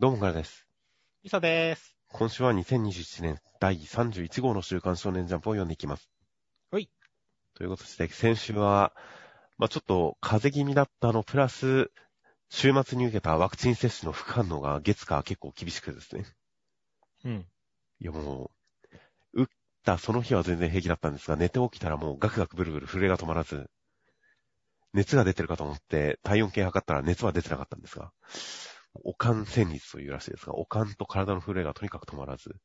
どうもからです。みそでーす。今週は2021年第31号の週刊少年ジャンプを読んでいきます。はい。ということで、先週は、まあちょっと風邪気味だったの、プラス、週末に受けたワクチン接種の副反応が月火結構厳しくてですね。うん。いやもう、打ったその日は全然平気だったんですが、寝て起きたらもうガクガクブルブル震えが止まらず、熱が出てるかと思って体温計測ったら熱は出てなかったんですが、おかん戦率というらしいですが、おかんと体の震えがとにかく止まらず、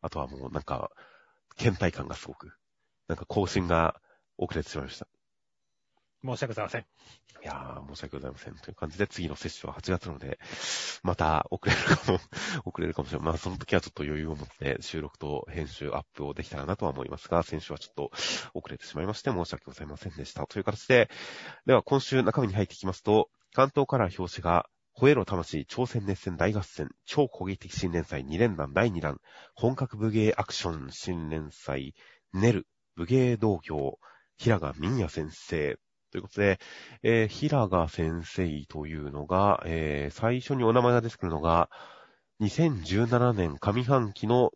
あとはもうなんか、倦怠感がすごく、なんか更新が遅れてしまいました。申し訳ございません。いやー、申し訳ございません。という感じで、次の接種は8月なので、また遅れるかも、遅れるかもしれない。まあ、その時はちょっと余裕を持って収録と編集、アップをできたらなとは思いますが、先週はちょっと遅れてしまいまして、申し訳ございませんでした。という形で、では今週中身に入っていきますと、関東から表紙が、吠えろ魂挑戦熱戦大合戦超攻撃的新連載2連弾第2弾本格武芸アクション新連載ネル武芸道業平賀民也先生ということで、えー、平賀先生というのが、えー、最初にお名前が出てくるのが、2017年上半期の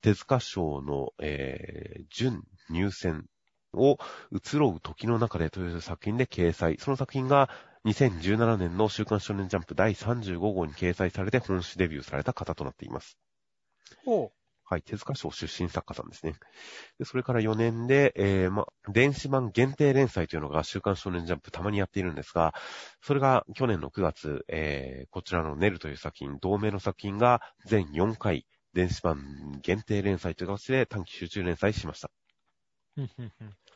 手塚賞の、えー、準入選を移ろう時の中でという作品で掲載。その作品が2017年の週刊少年ジャンプ第35号に掲載されて本誌デビューされた方となっています。ほう。はい、手塚賞出身作家さんですね。でそれから4年で、えー、ま、電子版限定連載というのが週刊少年ジャンプたまにやっているんですが、それが去年の9月、えー、こちらのネルという作品、同名の作品が全4回、電子版限定連載という形で短期集中連載しました。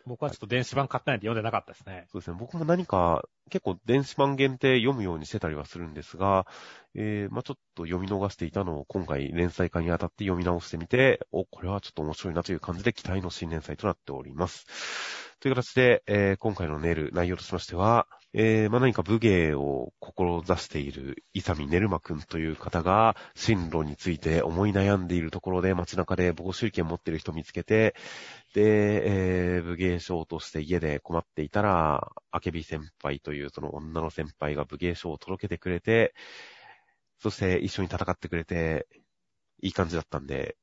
僕はちょっと電子版買ってないんで読んでなかったですね。そうですね。僕も何か結構電子版限定読むようにしてたりはするんですが、えー、まあちょっと読み逃していたのを今回連載化にあたって読み直してみて、お、これはちょっと面白いなという感じで期待の新連載となっております。という形で、えー、今回のネル内容としましては、えー、まあ、何か武芸を志している、イサミネルマくんという方が、進路について思い悩んでいるところで街中で募集券持ってる人見つけて、で、えー、武芸賞として家で困っていたら、アケビ先輩というその女の先輩が武芸賞を届けてくれて、そして一緒に戦ってくれて、いい感じだったんで、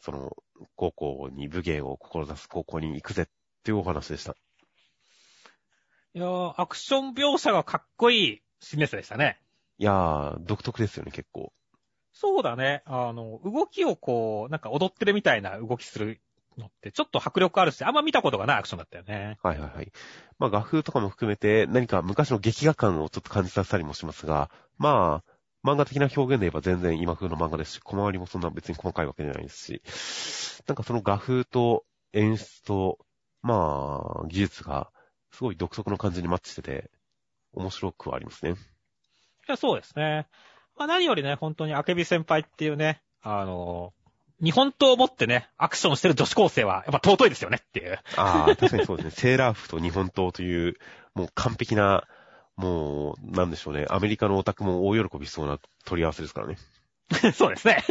その、高校に武芸を志す高校に行くぜっていうお話でした。いやー、アクション描写がかっこいい新レスでしたね。いやー、独特ですよね、結構。そうだね。あの、動きをこう、なんか踊ってるみたいな動きするのって、ちょっと迫力あるし、あんま見たことがないアクションだったよね。はいはいはい。まあ画風とかも含めて、何か昔の劇画感をちょっと感じさせたりもしますが、まあ、漫画的な表現で言えば全然今風の漫画ですし、小回りもそんな別に細かいわけじゃないですし、なんかその画風と演出と、まあ、技術が、すごい独特の感じにマッチしてて、面白くはありますね。いや、そうですね。まあ何よりね、本当にアケビ先輩っていうね、あの、日本刀を持ってね、アクションしてる女子高生は、やっぱ尊いですよねっていう。ああ、確かにそうですね。セーラー服と日本刀という、もう完璧な、もう、なんでしょうね。アメリカのオタクも大喜びしそうな取り合わせですからね。そうですね。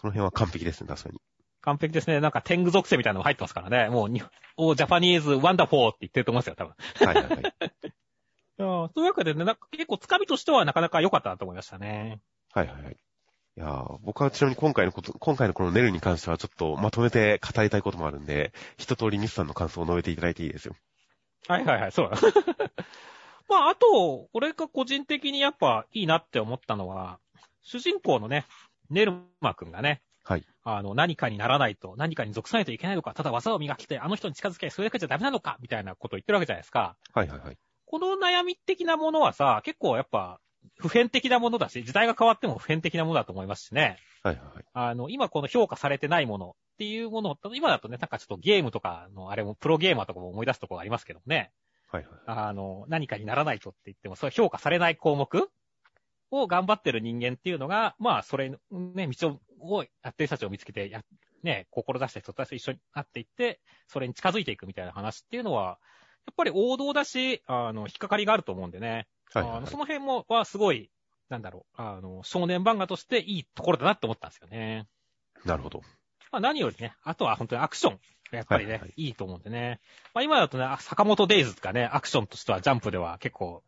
その辺は完璧ですね、確かに。完璧ですね。なんか天狗属性みたいなのが入ってますからね。もうに、お Japanese wonderful って言ってると思いますよ、多分。はいはいはい。そういうわけでね、なんか結構つかみとしてはなかなか良かったなと思いましたね。はいはいはい。いやー僕はちなみに今回のこと、今回のこのネルに関してはちょっとまとめて語りたいこともあるんで、一通りミスさんの感想を述べていただいていいですよ。はいはいはい、そうだ。まあ、あと、俺が個人的にやっぱいいなって思ったのは、主人公のね、ネルマくんがね、はい。あの、何かにならないと、何かに属さないといけないのか、ただ技を磨きて、あの人に近づけ、それだけじゃダメなのか、みたいなことを言ってるわけじゃないですか。はいはいはい。この悩み的なものはさ、結構やっぱ、普遍的なものだし、時代が変わっても普遍的なものだと思いますしね。はいはいはい。あの、今この評価されてないものっていうものを、今だとね、なんかちょっとゲームとかの、あれも、プロゲーマーとかも思い出すところありますけどもね。はいはい。あの、何かにならないとって言っても、それ評価されない項目を頑張ってる人間っていうのが、まあ、それ、ね、道を、やってる人たちを見つけて、や、ね、志した人たちと一緒になっていって、それに近づいていくみたいな話っていうのは、やっぱり王道だし、あの、引っかかりがあると思うんでね。はいはい、はいあのその辺も、はすごい、なんだろう、あの、少年漫画としていいところだなって思ったんですよね。なるほど。まあ何よりね、あとは本当にアクション。やっぱりね、はいはいい、いと思うんでね。まあ今だとね、あ坂本デイズとかね、アクションとしてはジャンプでは結構、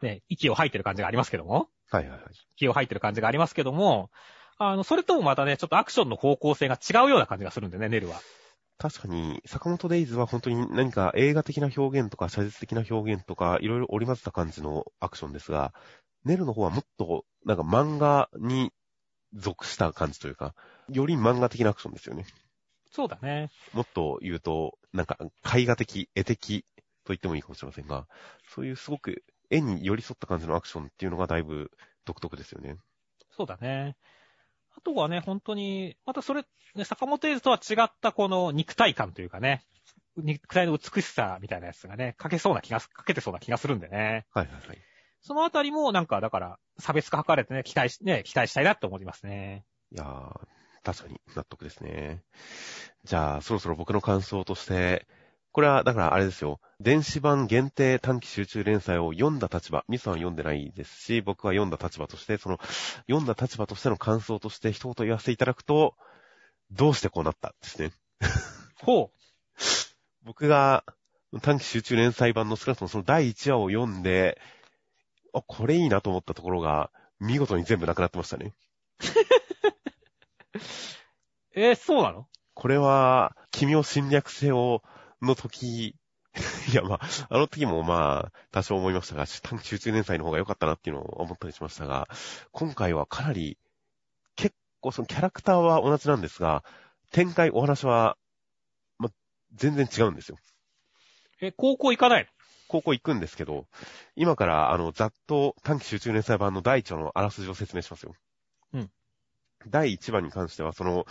ね、息を吐いてる感じがありますけども。はいはいはい。気を入ってる感じがありますけども、あの、それともまたね、ちょっとアクションの方向性が違うような感じがするんでね、ネルは。確かに、坂本デイズは本当に何か映画的な表現とか、写実的な表現とか、いろいろ織り交ぜた感じのアクションですが、ネルの方はもっと、なんか漫画に属した感じというか、より漫画的なアクションですよね。そうだね。もっと言うと、なんか絵画的、絵的と言ってもいいかもしれませんが、そういうすごく絵に寄り添った感じのアクションっていうのがだいぶ独特ですよね。そうだね。あとはね、本当に、またそれ、ね、坂本エイズとは違ったこの肉体感というかね、肉体の美しさみたいなやつがね、かけそうな気が、かけてそうな気がするんでね。はいはいはい。そのあたりもなんか、だから、差別化図れてね、期待し、ね、期待したいなって思いますね。いやー、確かに納得ですね。じゃあ、そろそろ僕の感想として、これは、だからあれですよ。電子版限定短期集中連載を読んだ立場、ミスは読んでないですし、僕は読んだ立場として、その、読んだ立場としての感想として一言言わせていただくと、どうしてこうなったですね。ほ僕が短期集中連載版の少なくともその第1話を読んで、あ、これいいなと思ったところが、見事に全部なくなってましたね。う。えーそうなの？これは、君を侵略せよの時、いや、まあ、あの時もまあ、多少思いましたが、短期集中連載の方が良かったなっていうのを思ったりしましたが、今回はかなり、結構そのキャラクターは同じなんですが、展開、お話は、まあ、全然違うんですよ。え、高校行かない高校行くんですけど、今から、あの、ざっと短期集中連載版の第一話のあらすじを説明しますよ。うん。第1話に関しては、その、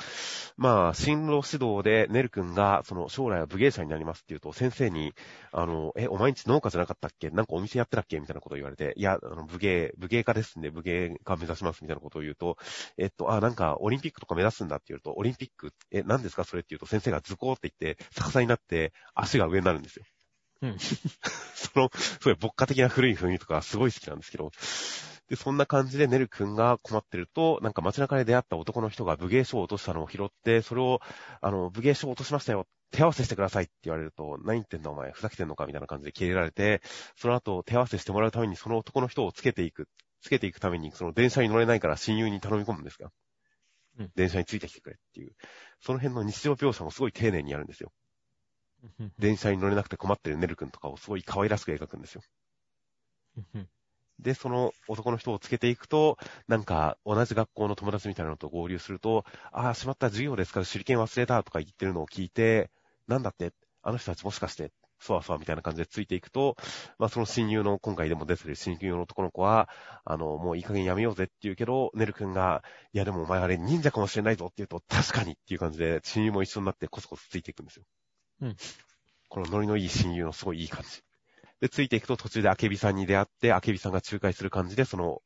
まあ、進路指導で、ネル君が、その、将来は武芸者になりますって言うと、先生に、あの、え、お前んち農家じゃなかったっけ？なんかお店やってたっけ？みたいなことを言われて、いや、あの、武芸、武芸家ですんで、武芸家目指しますみたいなことを言うと、えっと、あ、なんか、オリンピックとか目指すんだって言うと、オリンピック、え、何ですか？それって言うと、先生が図工って言って、逆さになって、足が上になるんですよ。うん。その、すごい牧歌的な古い雰囲気とかすごい好きなんですけど、で、そんな感じでネル君が困ってると、なんか街中で出会った男の人が武芸書を落としたのを拾って、それを、あの、武芸書を落としましたよ。手合わせしてくださいって言われると、何言ってんだお前、ふざけてんのかみたいな感じで切れられて、その後手合わせしてもらうためにその男の人をつけていく、つけていくために、その電車に乗れないから親友に頼み込むんですが、うん。電車についてきてくれっていう、その辺の日常描写もすごい丁寧にやるんですよ。電車に乗れなくて困ってるネル君とかをすごい可愛らしく描くんですよ。で、その男の人をつけていくと、なんか、同じ学校の友達みたいなのと合流すると、ああ、しまった授業ですから手裏剣忘れたとか言ってるのを聞いて、なんだってあの人たちもしかして、そわそわみたいな感じでついていくと、まあその親友の、今回でも出てる親友の男の子は、あの、もういい加減やめようぜって言うけど、ネル君が、いやでもお前あれ忍者かもしれないぞって言うと、確かにっていう感じで、親友も一緒になってコソコソついていくんですよ。うん。このノリのいい親友のすごいいい感じ。で、ついていくと途中でアケビさんに出会って、アケビさんが仲介する感じで、その、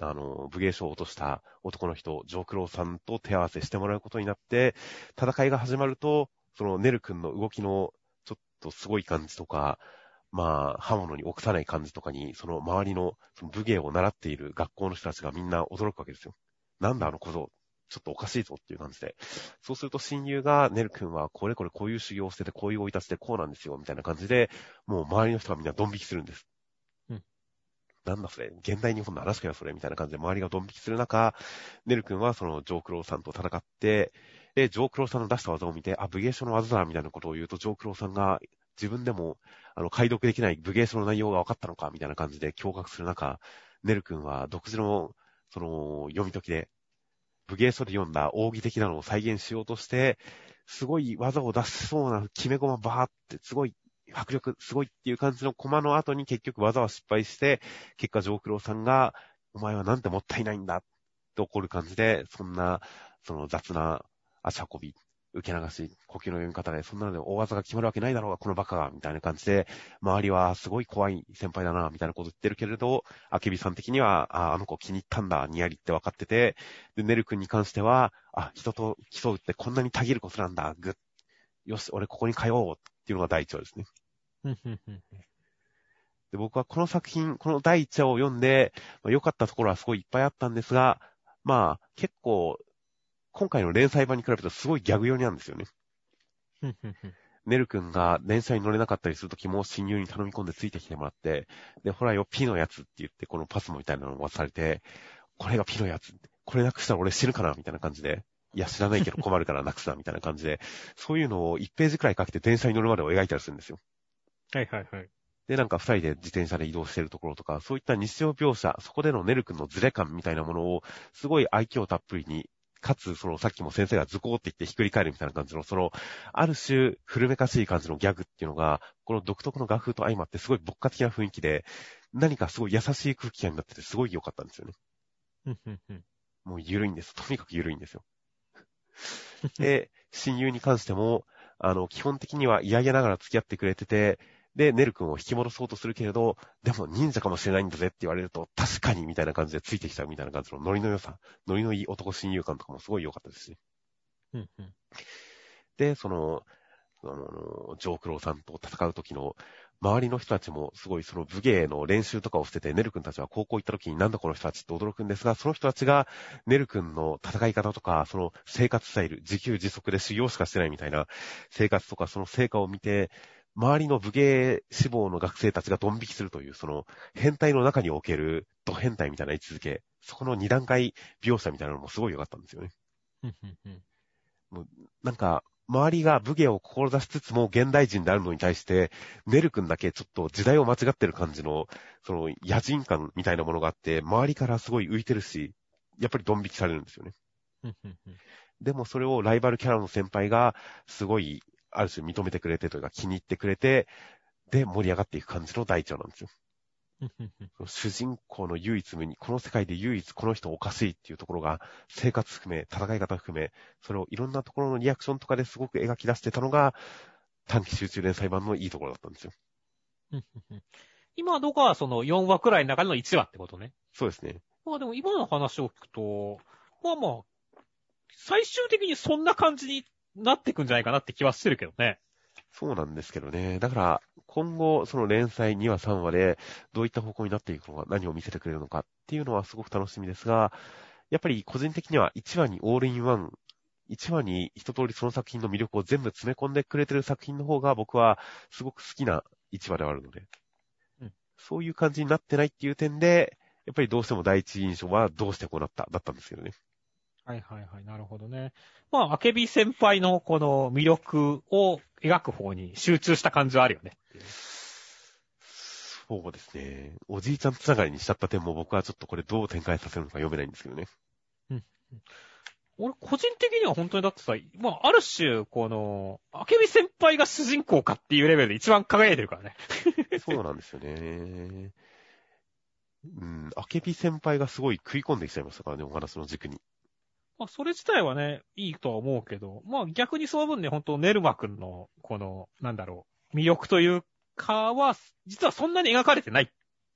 あの、武芸書を落とした男の人、ジョークローさんと手合わせしてもらうことになって、戦いが始まると、そのネル君の動きのちょっとすごい感じとか、まあ、刃物に臆さない感じとかに、その周りのその武芸を習っている学校の人たちがみんな驚くわけですよ。なんだあの小僧、ちょっとおかしいぞっていう感じで。そうすると親友が、ネル君はこれこれこういう修行をしてて、こういう追い立ちでこうなんですよ、みたいな感じで、もう周りの人がみんなドン引きするんです。うん。なんだそれ現代日本の嵐かよ、それみたいな感じで周りがドン引きする中、ネル君はそのジョークローさんと戦って、で、ジョークローさんの出した技を見て、あ、武芸書の技だ、みたいなことを言うと、ジョークローさんが自分でも、あの、解読できない武芸書の内容が分かったのか、みたいな感じで驚愕する中、ネル君は独自の、その、読み解きで、武芸書で読んだ奥義的なのを再現しようとして、すごい技を出しそうな決め駒バーって、すごい迫力、すごいっていう感じの駒の後に結局技は失敗して、結果上九郎さんが、お前はなんてもったいないんだって怒る感じで、そんな、その雑な足運び、受け流し、呼吸の読み方で、そんなので大技が決まるわけないだろうが、このバカが、みたいな感じで、周りはすごい怖い先輩だな、みたいなこと言ってるけれど、アケビさん的には、あ、あの子気に入ったんだ、ニヤリって分かってて、で、ネル君に関しては、あ、人と競うってこんなにたぎることなんだ、ぐっ。よし、俺ここに通おうっていうのが第一話ですね。で、僕はこの作品、この第一話を読んで、まあ良かったところはすごいいっぱいあったんですが、まあ、結構、今回の連載版に比べるとすごいギャグ寄りなんですよね。ネル君が電車に乗れなかったりするときも親友に頼み込んでついてきてもらって、で、ほらよ、ピのやつって言って、このパスモみたいなのを渡されて、これがピのやつ。これなくしたら俺死ぬかなみたいな感じで。いや、知らないけど困るからなくすな、みたいな感じで。そういうのを1ページくらいかけて電車に乗るまでを描いたりするんですよ。はいはいはい。で、なんか二人で自転車で移動してるところとか、そういった日常描写、そこでのネル君のズレ感みたいなものを、すごい愛嬌たっぷりに、かつ、その、さっきも先生がズコーって言ってひっくり返るみたいな感じの、その、ある種、古めかしい感じのギャグっていうのが、この独特の画風と相まって、すごい牧歌的な雰囲気で、何かすごい優しい空気感になってて、すごい良かったんですよね。もう緩いんです。とにかく緩いんですよ。で、親友に関しても、あの、基本的には嫌々ながら付き合ってくれてて、で、ネル君を引き戻そうとするけれど、でも忍者かもしれないんだぜって言われると、確かにみたいな感じでついてきちゃうみたいな感じのノリの良さ、ノリのいい男親友感とかもすごい良かったですし。うんうんで、その、あの、ジョークローさんと戦う時の、周りの人たちもすごいその武芸の練習とかをしてて、ネル君たちは高校行った時になんだこの人たちって驚くんですが、その人たちがネル君の戦い方とか、その生活スタイル、自給自足で修行しかしてないみたいな生活とか、その成果を見て、周りの武芸志望の学生たちがドン引きするという、その変態の中におけるド変態みたいな位置づけ、そこの二段階描写みたいなのもすごい良かったんですよね。うんうなんか、周りが武芸を志しつつも現代人であるのに対して、ネル君だけちょっと時代を間違ってる感じの、その野人感みたいなものがあって、周りからすごい浮いてるし、やっぱりドン引きされるんですよね。でもそれをライバルキャラの先輩が、すごい、ある種認めてくれてというか気に入ってくれて、で、盛り上がっていく感じの第一話なんですよ。主人公の唯一無二、この世界で唯一この人おかしいっていうところが、生活含め、戦い方含め、それをいろんなところのリアクションとかですごく描き出してたのが、短期集中連載版のいいところだったんですよ。今のがその4話くらいの中の1話ってことね。そうですね。まあでも今の話を聞くと、まあまあ、最終的にそんな感じになってくんじゃないかなって気はしてるけどね。そうなんですけどね。だから、今後、その連載2話3話で、どういった方向になっていくのか、何を見せてくれるのかっていうのはすごく楽しみですが、やっぱり個人的には1話にオールインワン、1話に一通りその作品の魅力を全部詰め込んでくれてる作品の方が僕はすごく好きな1話ではあるので、うんそういう感じになってないっていう点で、やっぱりどうしても第一印象はどうしてこうなった、だったんですけどね。はいはいはい、なるほどね。まあ、アケビ先輩のこの魅力を描く方に集中した感じはあるよね。そうですね。おじいちゃんつながりにしちゃった点も僕はちょっとこれどう展開させるのか読めないんですけどね。俺、個人的には本当にだってさ、まあ、ある種、この、アケビ先輩が主人公かっていうレベルで一番輝いてるからね。そうなんですよね。うん、アケビ先輩がすごい食い込んできちゃいましたからね、お話の軸に。まあ、それ自体はね、いいとは思うけど、まあ、逆にその分ね、本当ネルマ君の、この、なんだろう、魅力というかは、実はそんなに描かれてないっ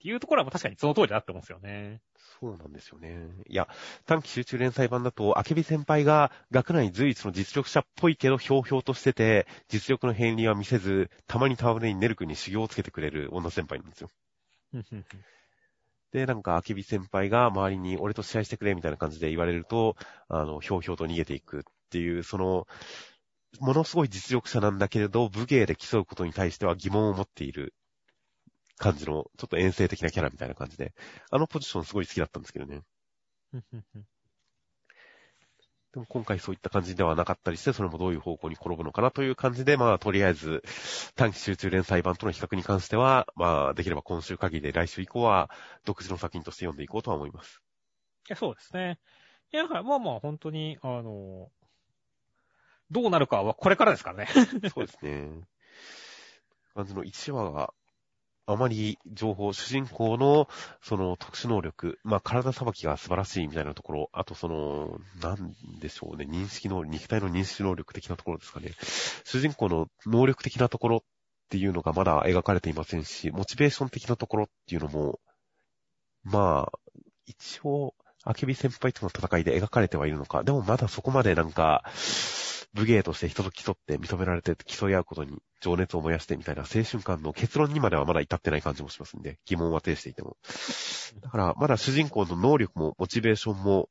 ていうところは確かにその通りだって思うんですよね。そうなんですよね。いや、短期集中連載版だと、アケビ先輩が学内随一の実力者っぽいけど、ひょうひょうとしてて、実力の変理は見せず、たまにタワレにネル君に修行をつけてくれる女先輩なんですよ。で、なんか、アキビ先輩が周りに俺と試合してくれみたいな感じで言われると、あの、ひょうひょうと逃げていくっていう、その、ものすごい実力者なんだけれど、武芸で競うことに対しては疑問を持っている感じの、ちょっと遠征的なキャラみたいな感じで、あのポジションすごい好きだったんですけどね。でも今回そういった感じではなかったりして、それもどういう方向に転ぶのかなという感じで、まあ、とりあえず、短期集中連載版との比較に関しては、まあ、できれば今週限りで来週以降は、独自の作品として読んでいこうとは思います。いや、そうですね。いや、だからまあまあ、本当に、あの、どうなるかはこれからですからね。そうですね。感じの1話が、あまり情報、主人公の、その特殊能力、まあ体さばきが素晴らしいみたいなところ、あとその、なんでしょうね、認識能力、肉体の認識能力的なところですかね。主人公の能力的なところっていうのがまだ描かれていませんし、モチベーション的なところっていうのも、まあ、一応、アケビ先輩との戦いで描かれてはいるのか。でもまだそこまでなんか、武芸として人と競って認められて競い合うことに情熱を燃やしてみたいな青春感の結論にまではまだ至ってない感じもしますんで、疑問は呈していても。だから、まだ主人公の能力もモチベーションも、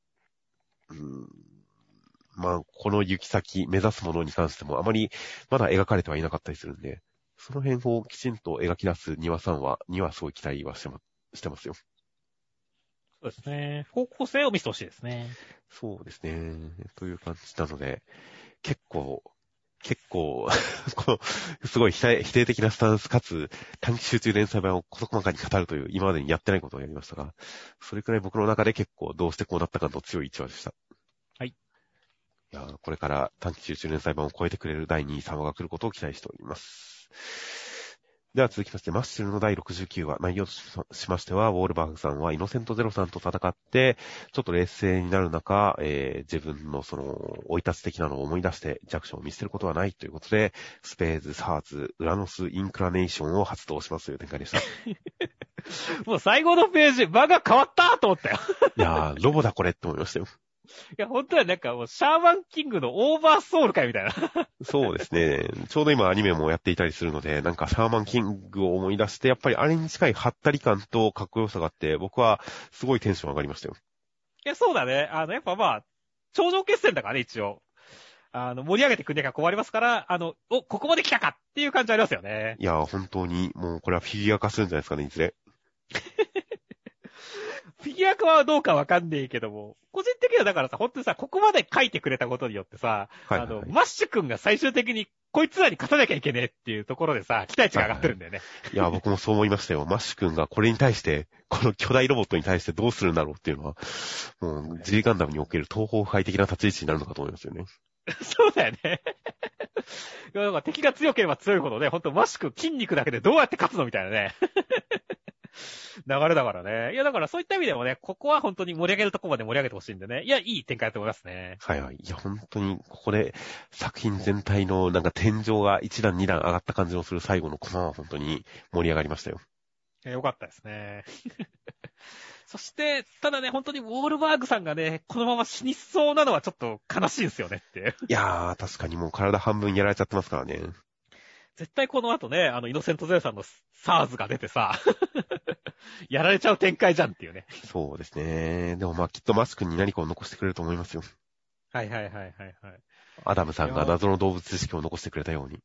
うーん、まあ、この行き先、目指すものに関してもあまりまだ描かれてはいなかったりするんで、その辺をきちんと描き出す庭さんは、にはすごい期待はしてましてますよ。そうですね。方向性を見せてほしいですね。そうですね。という感じなので、結構、結構、この、すごい否定的なスタンスかつ、短期集中連載版を事細かに語るという、今までにやってないことをやりましたが、それくらい僕の中で結構どうしてこうなったかと強い一話でした。はい。いやーこれから短期集中連載版を超えてくれる第2位様が来ることを期待しております。では続きまして、マッシュルの第69話、内容としましては、ウォールバーグさんはイノセントゼロさんと戦って、ちょっと冷静になる中、えー自分のその、追い立つ的なのを思い出して弱者を見捨てることはないということで、スペーズ、サーズ、ウラノス、インクラネーションを発動しますという展開でした。い もう最後のページ、場が変わったと思ったよ。やー、ロボだこれって思いましたよ。いや、本当はなんかもう、シャーマンキングのオーバーソウルかいみたいな。そうですね。ちょうど今アニメもやっていたりするので、なんかシャーマンキングを思い出して、やっぱりあれに近いハったり感とかっこよさがあって、僕はすごいテンション上がりましたよ。いや、そうだね。あの、やっぱまあ、頂上決戦だからね、一応。あの、盛り上げてくれなきゃ困りますから、あの、お、ここまで来たかっていう感じありますよね。いやー、本当に、もうこれはフィギュア化するんじゃないですかね、いずれ。フィギュア化はどうかわかんねえけども、個人的にはだからさ、本当にさ、ここまで書いてくれたことによってさ、はい、あの、はいはい。マッシュ君が最終的に、こいつらに勝たなきゃいけねえっていうところでさ、期待値が上がってるんだよね。いや、僕もそう思いましたよ。マッシュ君がこれに対して、この巨大ロボットに対してどうするんだろうっていうのは、もう G ガンダムにおける東方不敗的な立ち位置になるのかと思いますよね。そうだよね。いや、だから敵が強ければ強いほどね、ほんとマッシュ君筋肉だけでどうやって勝つのみたいなね。流れだからね。いや、だからそういった意味でもね、ここは本当に盛り上げるとこまで盛り上げてほしいんでね。いや、いい展開だと思いますね。はいはい。いや、本当に、ここで作品全体のなんか天井が一段二段上がった感じのする最後のコマは本当に盛り上がりましたよ。いやよかったですね。そして、ただね、本当にウォールバーグさんがね、このまま死にそうなのはちょっと悲しいんですよねって。いやー、確かにもう体半分やられちゃってますからね。絶対この後ね、あの、イノセントゼロさんのサーズが出てさ、やられちゃう展開じゃんっていうね。そうですね。でもまあきっとマスクに何かを残してくれると思いますよ。はいはいはいはいはい。アダムさんが謎の動物知識を残してくれたように。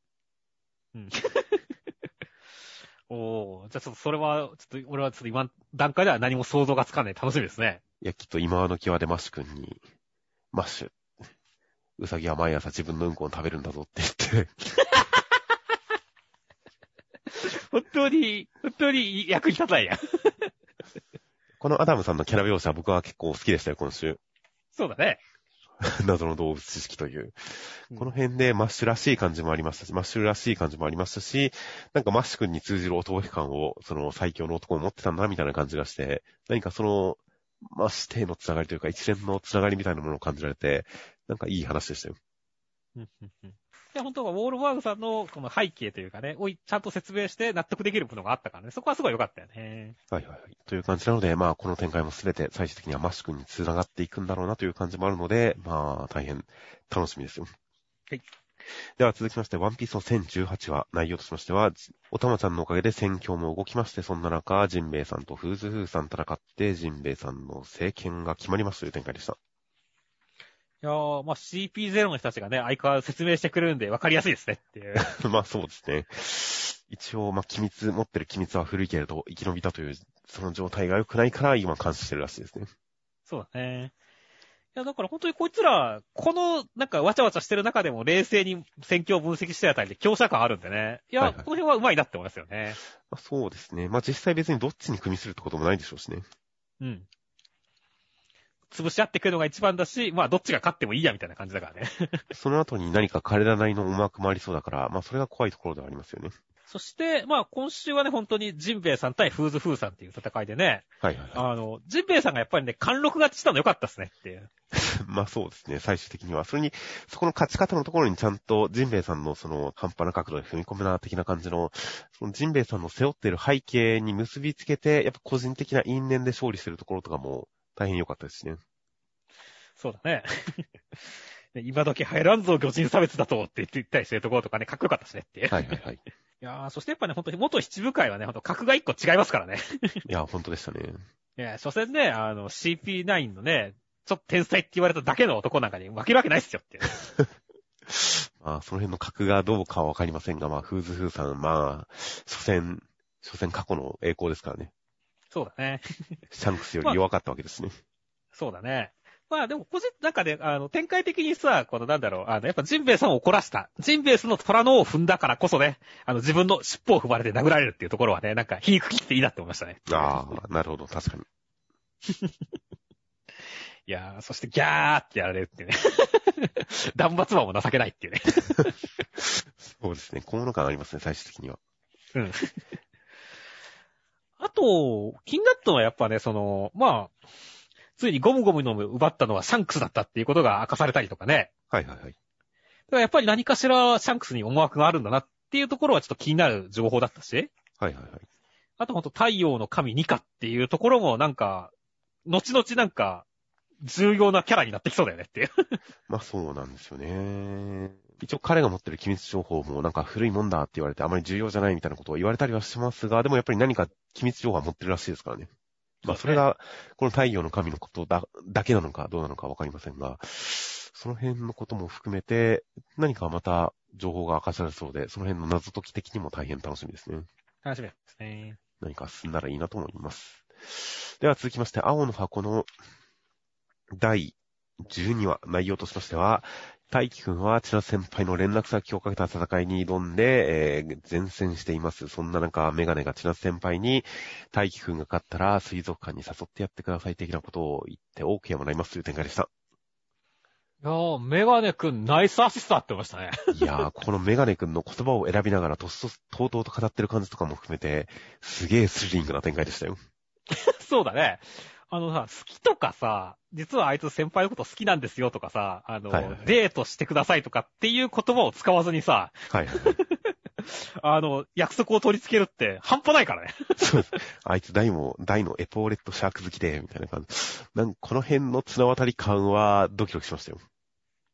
うん。おー、じゃあちょっとそれは、ちょっと俺はちょっと今段階では何も想像がつかない。楽しみですね。いや、きっと今際の際でマッシュ君に、マッシュ、ウサギは毎朝自分のうんこを食べるんだぞって言って、本当に、本当に役に立たないやん。このアダムさんのキャラ描写は僕は結構好きでしたよ、今週。そうだね。謎の動物知識といううん。この辺でマッシュらしい感じもありましたし、マッシュらしい感じもありましたし、なんかマッシュ君に通じる男気感を、その最強の男を持ってたんだな、みたいな感じがして、何かその、マッシュ帝のつながりというか、一連のつながりみたいなものを感じられて、なんかいい話でしたよ。や、本当はウォールバーグさんのこの背景というかね、をちゃんと説明して納得できるものがあったからね、そこはすごい良かったよね。はいはいはい。という感じなので、まあ、この展開もすべて最終的にはマッシュ君に繋がっていくんだろうなという感じもあるので、まあ、大変楽しみですよ。はい。では続きまして、ワンピースの1018話、内容としましては、おたまちゃんのおかげで戦況も動きまして、そんな中、ジンベエさんとフーズフーさん戦って、ジンベエさんの政権が決まりますという展開でした。いやー、まあ CP0 の人たちがね、相変わらず説明してくれるんで分かりやすいですねっていう。まあそうですね。一応、まあ機密、持ってる機密は古いけれど、生き延びたという、その状態が良くないから、今監視してるらしいですね。そうだね。いや、だから本当にこいつら、この、なんかわちゃわちゃしてる中でも冷静に戦況を分析してるあたりで強者感あるんでね。いや、はいはいこの辺は上手いなって思いますよね。まあ、そうですね。まあ実際別にどっちに組みするってこともないでしょうしね。うん。潰し合ってくるのが一番だし、まあどっちが勝ってもいいやみたいな感じだからね。その後に何か彼らなりの思惑もありそうだから、まあそれが怖いところではありますよね。そして、まあ今週はね、本当にジンベエさん対フーズフーさんっていう戦いでね、はいはいはあの、ジンベエさんがやっぱりね、貫禄勝ちしたの良かったっすねっていう。い。まあそうですね、最終的には。それに、そこの勝ち方のところにちゃんとジンベエさんのその半端な角度で踏み込むな的な感じの、そのジンベエさんの背負っている背景に結びつけて、やっぱ個人的な因縁で勝利するところとかも大変良かったですしね。そうだね。ね今時入らんぞ、魚人差別だとって言ったりしてるところとかね、かっこよかったしねっていう。はいはいはい。いやー、そしてやっぱね、本当に元七部会はね、本当格が一個違いますからね。いや、本当でしたね。いや、所詮ね、あの、CP9 のね、ちょっと天才って言われただけの男なんかに負けるわけないっすよって。まあ、その辺の格がどうかはわかりませんが、まあ、フーズフーさん、まあ、所詮、所詮過去の栄光ですからね。そうだね。シャンクスより弱かったわけですね。そうだね。まあでも、個人、なんかね、あの、展開的にさ、このなんだろう、あの、やっぱジンベエさんを怒らした。ジンベエスの虎の尾を踏んだからこそね、あの、自分の尻尾を踏まれて殴られるっていうところはね、なんか、皮肉切っていいなって思いましたね。ああ、なるほど、確かに。いやー、そしてギャーってやられるってね。断末魔も情けないっていうね。そうですね。小物感ありますね、最終的には。うん。あと、気になったのはやっぱね、その、まあ、ついにゴムゴムの奪ったのはシャンクスだったっていうことが明かされたりとかね。はいはいはい。だからやっぱり何かしらシャンクスに思惑があるんだなっていうところはちょっと気になる情報だったし。はいはいはい。あとほんと太陽の神ニカっていうところもなんか、後々なんか、重要なキャラになってきそうだよねっていう。まあそうなんですよね。一応彼が持ってる機密情報もなんか古いもんだって言われてあまり重要じゃないみたいなことを言われたりはしますが、でもやっぱり何か機密情報は持ってるらしいですからね。まあそれが、この太陽の神のことだ、だけなのかどうなのかわかりませんが、その辺のことも含めて、何かまた情報が明かされそうで、その辺の謎解き的にも大変楽しみですね。楽しみですね。何か進んだらいいなと思います。では続きまして、青の箱の第12話、内容としましては、大輝くんは千奈先輩の連絡先をかけた戦いに挑んで、えー、前線しています。そんな中、メガネが千奈先輩に、大輝くんが勝ったら水族館に誘ってやってください的なことを言って OK もらいますという展開でした。いやー、メガネくんナイスアシストってましたね。いやー、このメガネくんの言葉を選びながらとっそ、とうとうと語ってる感じとかも含めて、すげースリリングな展開でしたよ。そうだね。あのさ、好きとかさ、実はあいつ先輩のこと好きなんですよとかさ、あの、はいはいはいデートしてくださいとかっていう言葉を使わずにさ、はいはいはい。あの、約束を取り付けるって半端ないからね。そうです。あいつ大も、大のエポーレットシャーク好きで、みたいな感じ。なんこの辺の綱渡り感はドキドキしましたよ。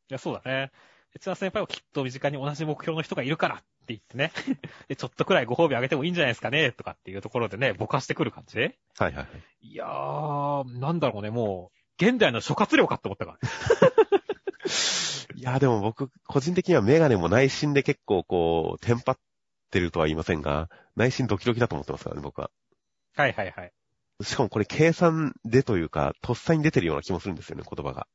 いや、そうだね。千田先輩はきっと身近に同じ目標の人がいるからって言ってね。で、ちょっとくらいご褒美あげてもいいんじゃないですかね、とかっていうところでね、ぼかしてくる感じはいはいはい。いやー、なんだろうね、もう、現代の諸葛亮かって思ったから。いや、でも僕、個人的にはメガネも内心で結構こう、テンパってるとは言いませんが、内心ドキドキだと思ってますからね、僕は。はいはいはい。しかもこれ計算でというか、とっさに出てるような気もするんですよね、言葉が。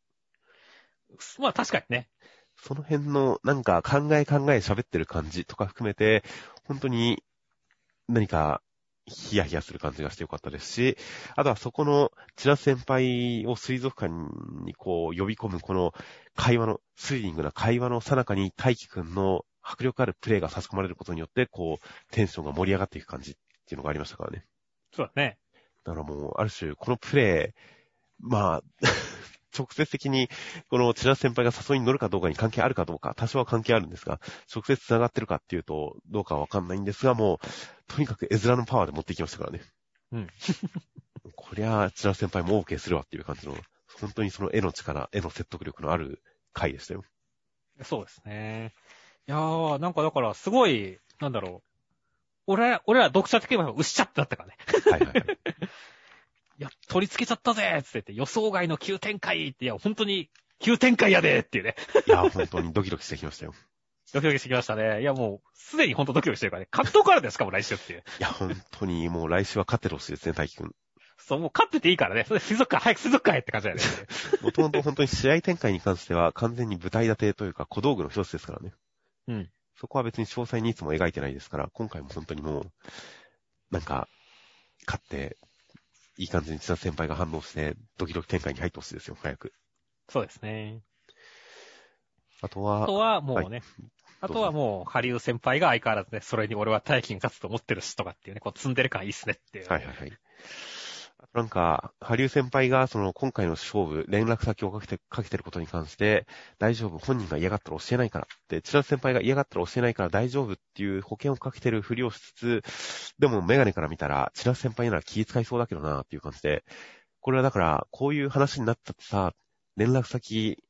まあ確かにね。その辺の、なんか考え考え喋ってる感じとか含めて、本当に何かヒヤヒヤする感じがしてよかったですし、あとはそこの千奈先輩を水族館にこう呼び込むこの会話の、スリリングな会話の最中に大輝くんの迫力あるプレイが差し込まれることによって、こう、テンションが盛り上がっていく感じっていうのがありましたからね。そうだね。だからもう、ある種、このプレイ、まあ、直接的に、この千奈先輩が誘いに乗るかどうかに関係あるかどうか、多少は関係あるんですが、直接繋がってるかっていうと、どうかはわかんないんですが、もう、とにかく絵面のパワーで持っていきましたからね。うん。こりゃ、千奈先輩も OK するわっていう感じの、本当にその絵の力、絵の説得力のある回でしたよ。そうですね。いやー、なんかだから、すごい、なんだろう。俺、俺ら読者的にはうっしゃってなったからね。はいはいはい。いや、取り付けちゃったぜつって言って、予想外の急展開って、いや、本当に急展開やでっていうね。いや、本当にドキドキしてきましたよ。ドキドキしてきましたね。いや、もう、すでに本当ドキドキしてるからね。格闘からですかも来週っていう。いや、本当にもう来週は勝ってるほしいですね、大輝くん。そう、もう勝ってていいからね。それ水族館、早く水族館へって感じだよね。もともと本当に試合展開に関しては完全に舞台立てというか小道具の一つですからね。うん。そこは別に詳細にいつも描いてないですから、今回も本当にもう、なんか、勝って、いい感じに千田先輩が反応して、ドキドキ展開に入ってほしいですよ、早く。そうですね。あとは、あとはもうね、はあとはもう、ハリウ先輩が相変わらずね、それに俺は大金勝つと思ってるしとかっていうね、こう積んでる感いいっすねっていう。はいはいはい。なんか、ハリウ先輩が、その、今回の勝負、連絡先をかけて、かけてることに関して、大丈夫、本人が嫌がったら教えないからって、千田先輩が嫌がったら教えないから大丈夫っていう保険をかけてるふりをしつつ、でもメガネから見たら、千田先輩なら気遣いそうだけどなっていう感じで、これはだから、こういう話になったってさ、連絡先、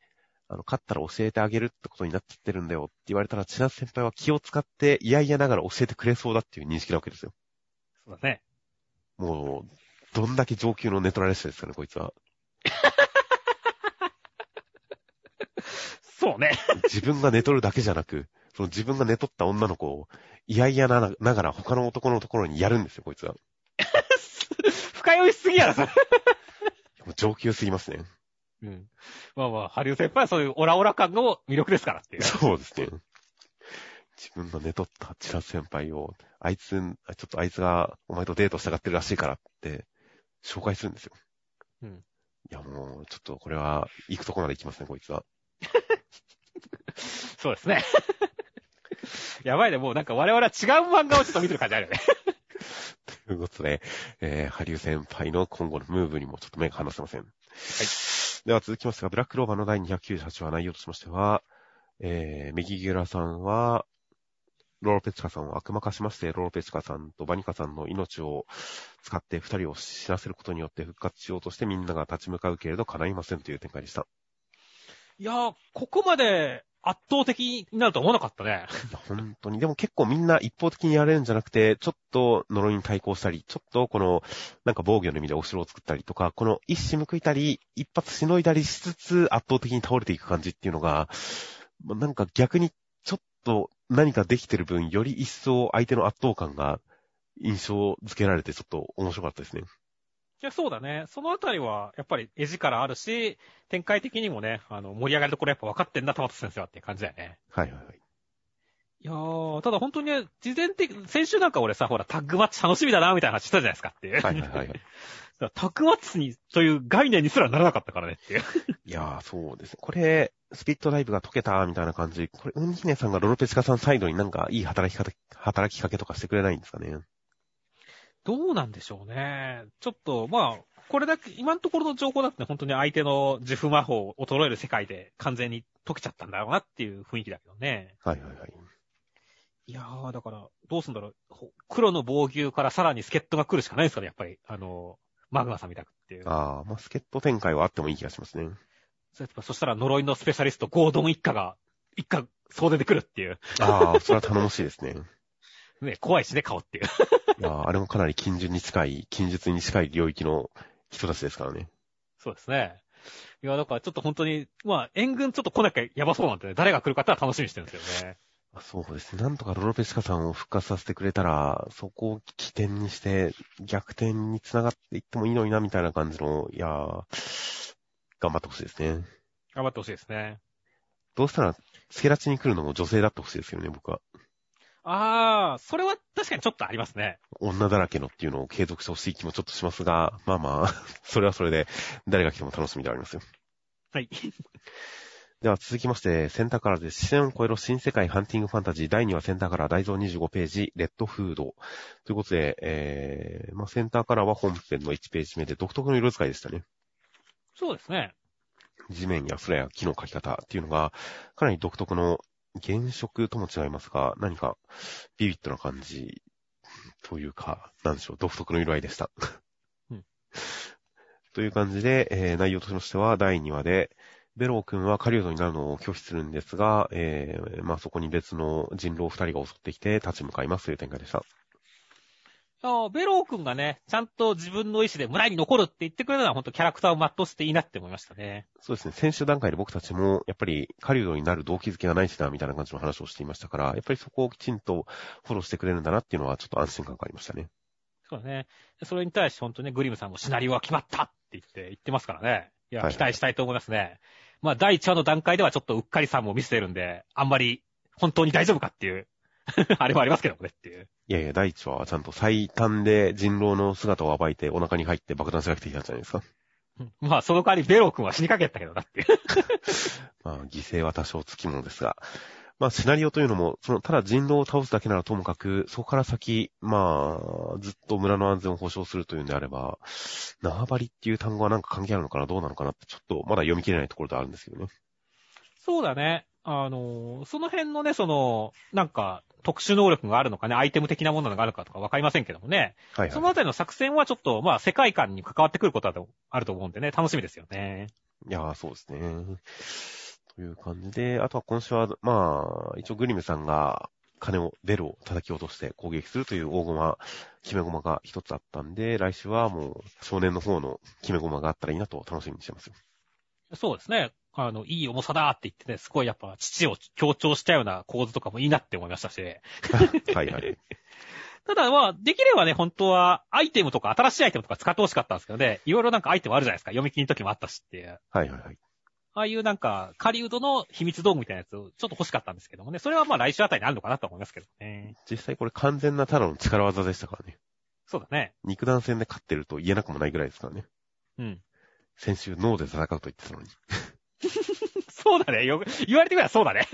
あの、勝ったら教えてあげるってことになっちゃってるんだよって言われたら、千田先輩は気を使って、いやいやながら教えてくれそうだっていう認識なわけですよ。そうだね。もう、どんだけ上級のネトラレッシャですかね、こいつは。そうね。自分が寝とるだけじゃなく、その自分が寝とった女の子を、嫌々なながら他の男のところにやるんですよ、こいつは。深酔いしすぎやろ、それ。上級すぎますね。うん。まあまあ、ハリウ先輩はそういうオラオラ感の魅力ですからっていう。そうですね。自分の寝とったチラス先輩を、あいつ、ちょっとあいつがお前とデートしたがってるらしいからって、紹介するんですよ。うん。いやもう、ちょっとこれは、行くとこまで行きますね、こいつは。そうですね。やばいね、もうなんか我々は違う漫画をちょっと見てる感じあるよね。ということで、えー、ハリウ先輩の今後のムーブにもちょっと目が離せません。はい。では続きますが、ブラックローバーの第298話内容としましては、えー、メギゲラさんは、ローロペチカさんを悪魔化しまして、ローロペチカさんとバニカさんの命を使って二人を死なせることによって復活しようとしてみんなが立ち向かうけれど叶いませんという展開でした。いやー、ここまで圧倒的になると思わなかったね。本当に。でも結構みんな一方的にやれるんじゃなくて、ちょっと呪いに対抗したり、ちょっとこの、なんか防御の意味でお城を作ったりとか、この一矢報いたり、一発しのいだりしつつ圧倒的に倒れていく感じっていうのが、まあなんか逆にちょっと何かできてる分、より一層相手の圧倒感が印象付けられてちょっと面白かったですね。いや、そうだね。そのあたりは、やっぱり絵力あるし、展開的にもね、あの、盛り上がるところやっぱ分かってんな、玉田先生はっていう感じだよね。はいはいはい。いやー、ただ本当にね、事前的、先週なんか俺さ、ほら、タッグマッチ楽しみだな、みたいな話したじゃないですかっていう。はいはいはいはい。タッグマッチに、という概念にすらならなかったからねっていう。いやー、そうですね。これ、スピットライブが解けた、みたいな感じ。これ、ウンヒネさんがロロペチカさんサイドになんかいい働き方、働きかけとかしてくれないんですかね。どうなんでしょうね。ちょっと、まあ、これだけ、今のところの情報だとね、本当に相手の呪符魔法を衰える世界で完全に解けちゃったんだろうなっていう雰囲気だけどね。はいはいはい。いやー、だから、どうすんだろう。ほ黒の防御からさらに助っ人が来るしかないですかね、やっぱり。あの、マグマさんみたくっていう。ああ、まあ、助っ人展開はあってもいい気がしますね。そそしたら呪いのスペシャリスト、ゴードン一家が、一家総出で来るっていう。ああ、それは頼もしいですね。ね、怖いしね、顔っていう。いやーあれもかなり近純に近い、近術に近い領域の人たちですからね。そうですね。いや、だからちょっと本当に、まあ、援軍ちょっと来なきゃやばそうなんでね、誰が来るかって楽しみにしてるんですよね。あそうですね。なんとかロロペチカさんを復活させてくれたら、そこを起点にして、逆転につながっていってもいいのにな、みたいな感じの、いやー頑張ってほしいですね。頑張ってほしいですね。どうしたら、スケラチに来るのも女性だってほしいですよね、僕は。あー、それは確かにちょっとありますね。女だらけのっていうのを継続してほしい気もちょっとしますが、まあまあ、それはそれで、誰が来ても楽しみでありますよ。はい。では続きまして、センターカラーで視線を超える新世界ハンティングファンタジー第2話センターカラー大蔵25ページ、レッドフード。ということで、えー、まあセンターカラーは本編の1ページ目で独特の色使いでしたね。そうですね。地面や空や木の描き方っていうのが、かなり独特の原色とも違いますが、何かビビッドな感じというか、なんでしょう、独特の色合いでした。うんという感じで、えー内容としましては、第2話で、ベロー君は狩人になるのを拒否するんですが、えー、まあ、そこに別の人狼二人が襲ってきて立ち向かいますという展開でした。ベロー君がね、ちゃんと自分の意思で村に残るって言ってくれたのは本当キャラクターを全うしていいなって思いましたね。そうですね、先週段階で僕たちも、やっぱり狩人になる動機づけがないしな、みたいな感じの話をしていましたから、やっぱりそこをきちんとフォローしてくれるんだなっていうのはちょっと安心感がありましたね。そうだね。それに対して本当ね、グリムさんもシナリオは決まったって言って、言ってますからね。いや、はい期待したいと思いますね。まあ、第1話の段階ではちょっとうっかりさんも見せてるんで、あんまり本当に大丈夫かっていう、あれもありますけどもねっていう。いやいや、第一話はちゃんと最短で人狼の姿を暴いてお腹に入って爆弾しなくていいじゃないですか。うんまあ、その代わりベロー君は死にかけたけどなっていう。まあ、犠牲は多少つきものですが。まあ、シナリオというのも、その、ただ人狼を倒すだけならともかく、そこから先、まあ、ずっと村の安全を保障するというんであれば、縄張りっていう単語はなんか関係あるのかな、どうなのかなって、ちょっとまだ読み切れないところではあるんですけどね。そうだね。あの、その辺のね、その、なんか、特殊能力があるのかね、アイテム的なものがあるかとかわかりませんけどもね。はいそのあたりの作戦はちょっと、まあ、世界観に関わってくることはあると思うんでね、楽しみですよね。いやー、そうですね。という感じで、あとは今週は、まあ、一応グリムさんが、金を、ベルを叩き落として攻撃するという大駒、決め駒が一つあったんで、来週はもう少年の方の決め駒があったらいいなと楽しみにしてますよ。そうですね。あの、いい重さだって言ってね、すごいやっぱ父を強調したような構図とかもいいなって思いましたし。はいはい。ただまあ、できればね、本当はアイテムとか新しいアイテムとか使ってほしかったんですけどね、いろいろなんかアイテムあるじゃないですか。読み切りの時もあったしっていう。はいはいはい。ああいうなんか、狩人の秘密道具みたいなやつをちょっと欲しかったんですけどもね、それはまあ来週あたりにあるのかなと思いますけどね。実際これ完全なただの力技でしたからね。そうだね。肉弾戦で勝ってると言えなくもないぐらいですからね。うん。先週脳で戦うと言ってたのに。そうだね。よく、言われてみればそうだね。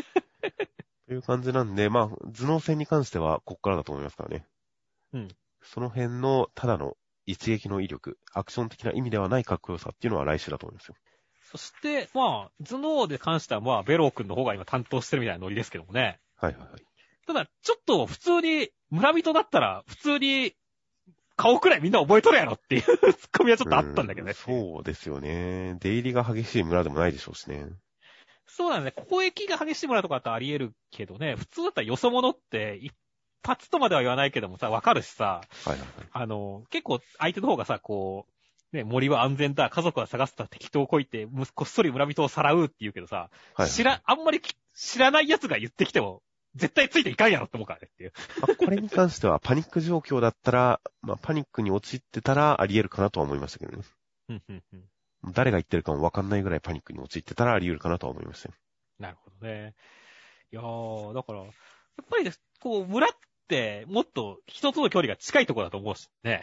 という感じなんで、まあ、頭脳戦に関してはこっからだと思いますからね。うん。その辺のただの一撃の威力、アクション的な意味ではないかっこよさっていうのは来週だと思いますよ。そして、まあ、頭脳で関してはまあ、ベロー君の方が今担当してるみたいなノリですけどもね。はいはいはい。ただ、ちょっと普通に、村人だったら、普通に、顔くらいみんな覚えとるやろっていうツッコミはちょっとあったんだけどね。うんそうですよね。出入りが激しい村でもないでしょうしね。そうなんだね。交易が激しい村とかだとあり得るけどね、普通だったらよそ者って、一発とまでは言わないけどもさ、わかるしさ、はいはいはい。あの、結構相手の方がさ、こう、ね、森は安全だ、家族は探すと適当をこいて、むこっそり村人をさらうって言うけどさ、はいはい知ら、あんまりき知らない奴が言ってきても、絶対ついていかんやろって思うからねっていう。まあこれに関してはパニック状況だったら、まあ、パニックに陥ってたらあり得るかなとは思いましたけどね。うんうんうん誰が言ってるかもわかんないぐらいパニックに陥ってたらあり得るかなとは思いましたよ。なるほどね。いやー、だから、やっぱりね、こう、村って、もっと人との距離が近いところだと思うしね。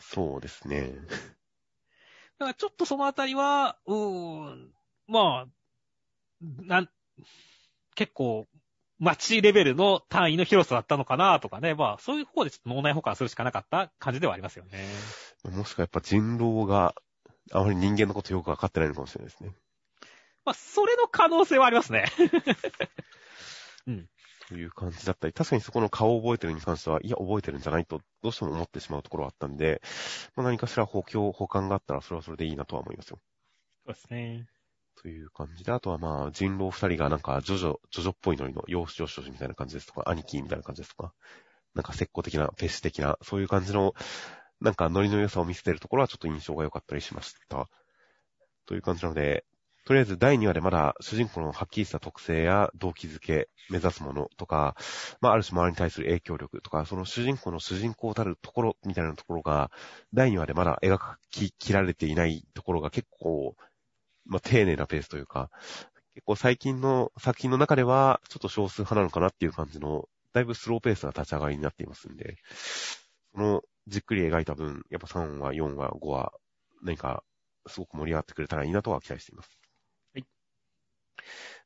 そうですね。だからちょっとそのあたりは、うーん、まあ、なん、結構、街レベルの単位の広さだったのかなとかね。まあ、そういう方でちょっと脳内保管するしかなかった感じではありますよね。もしくはやっぱ人狼があまり人間のことよくわかってないのかもしれないですね。まあ、それの可能性はありますね。という感じだったり、確かにそこの顔を覚えてるに関しては、いや、覚えてるんじゃないと、どうしても思ってしまうところはあったんで、まあ、何かしら補強、補完があったら、それはそれでいいなとは思いますよ。そうですね。という感じで、あとはまあ、人狼二人がなんか、ジョジョ、ジョジョっぽいノリの、幼少少女みたいな感じですとか、兄貴みたいな感じですとか、なんか、石膏的な、ペシ的な、そういう感じの、なんか、ノリの良さを見せてるところはちょっと印象が良かったりしました。という感じなので、とりあえず第2話でまだ主人公のはっきりした特性や動機づけ、目指すものとか、まあある種周りに対する影響力とか、その主人公の主人公たるところみたいなところが、第2話でまだ描き切られていないところが結構、まあ丁寧なペースというか、結構最近の作品の中ではちょっと少数派なのかなっていう感じの、だいぶスローペースな立ち上がりになっていますんで、そのじっくり描いた分、やっぱ3話、4話、5話、何かすごく盛り上がってくれたらいいなとは期待しています。はい。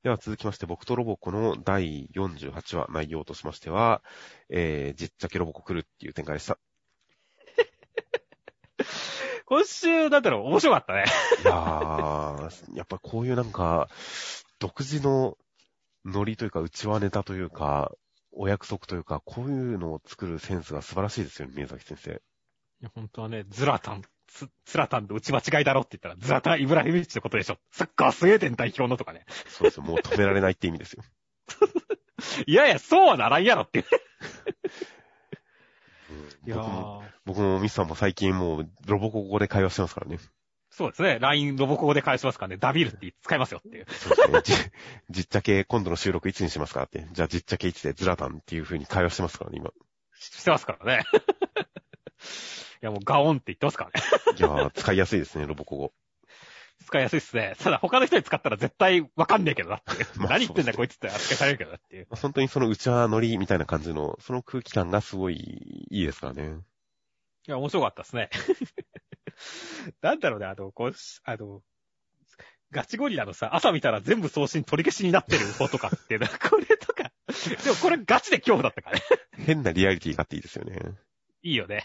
では続きまして、僕とロボコの第48話内容としましては、えー、じっちゃけロボコ来るっていう展開でした。今週、なんだろう、面白かったね。いやー、やっぱこういうなんか、独自のノリというか、内輪ネタというか、お約束というか、こういうのを作るセンスが素晴らしいですよね、宮崎先生。いや本当はね、ズラタン、ツツラタンと打ち間違いだろって言ったら、ズラタン・イブラヒミッチってことでしょ。サッカースウェーデン代表のとかね。そうですよ、もう止められないって意味ですよ。いやいや、そうはならんやろっていう。いや僕も、ー、僕もミスさんも最近もう、ロボコ語で会話してますからね。そうですね。LINE ロボコ語で返しますからね、ダビルって使いますよっていう。そうですね。じ、じっちゃけ、今度の収録いつにしますかって。じゃあ、じっちゃけいつでズラタンっていう風に会話してますからね、今。してますからね。いや、もうガオンって言ってますからね。いやー、使いやすいですね、ロボコ語。使いやすいっすね。ただ他の人に使ったら絶対わかんねえけどなっていう。まあ何言ってんだこいつって扱いされるけどなっていう。本当にその内輪ノリみたいな感じの、その空気感がすごいいいですからね。いや、面白かったですね。なんだろうね、あの、こう、あの、ガチゴリラのさ、朝見たら全部送信取り消しになってる方とかっていうのは、これとか、でもこれガチで恐怖だったからね。変なリアリティがあっていいですよね。いいよね。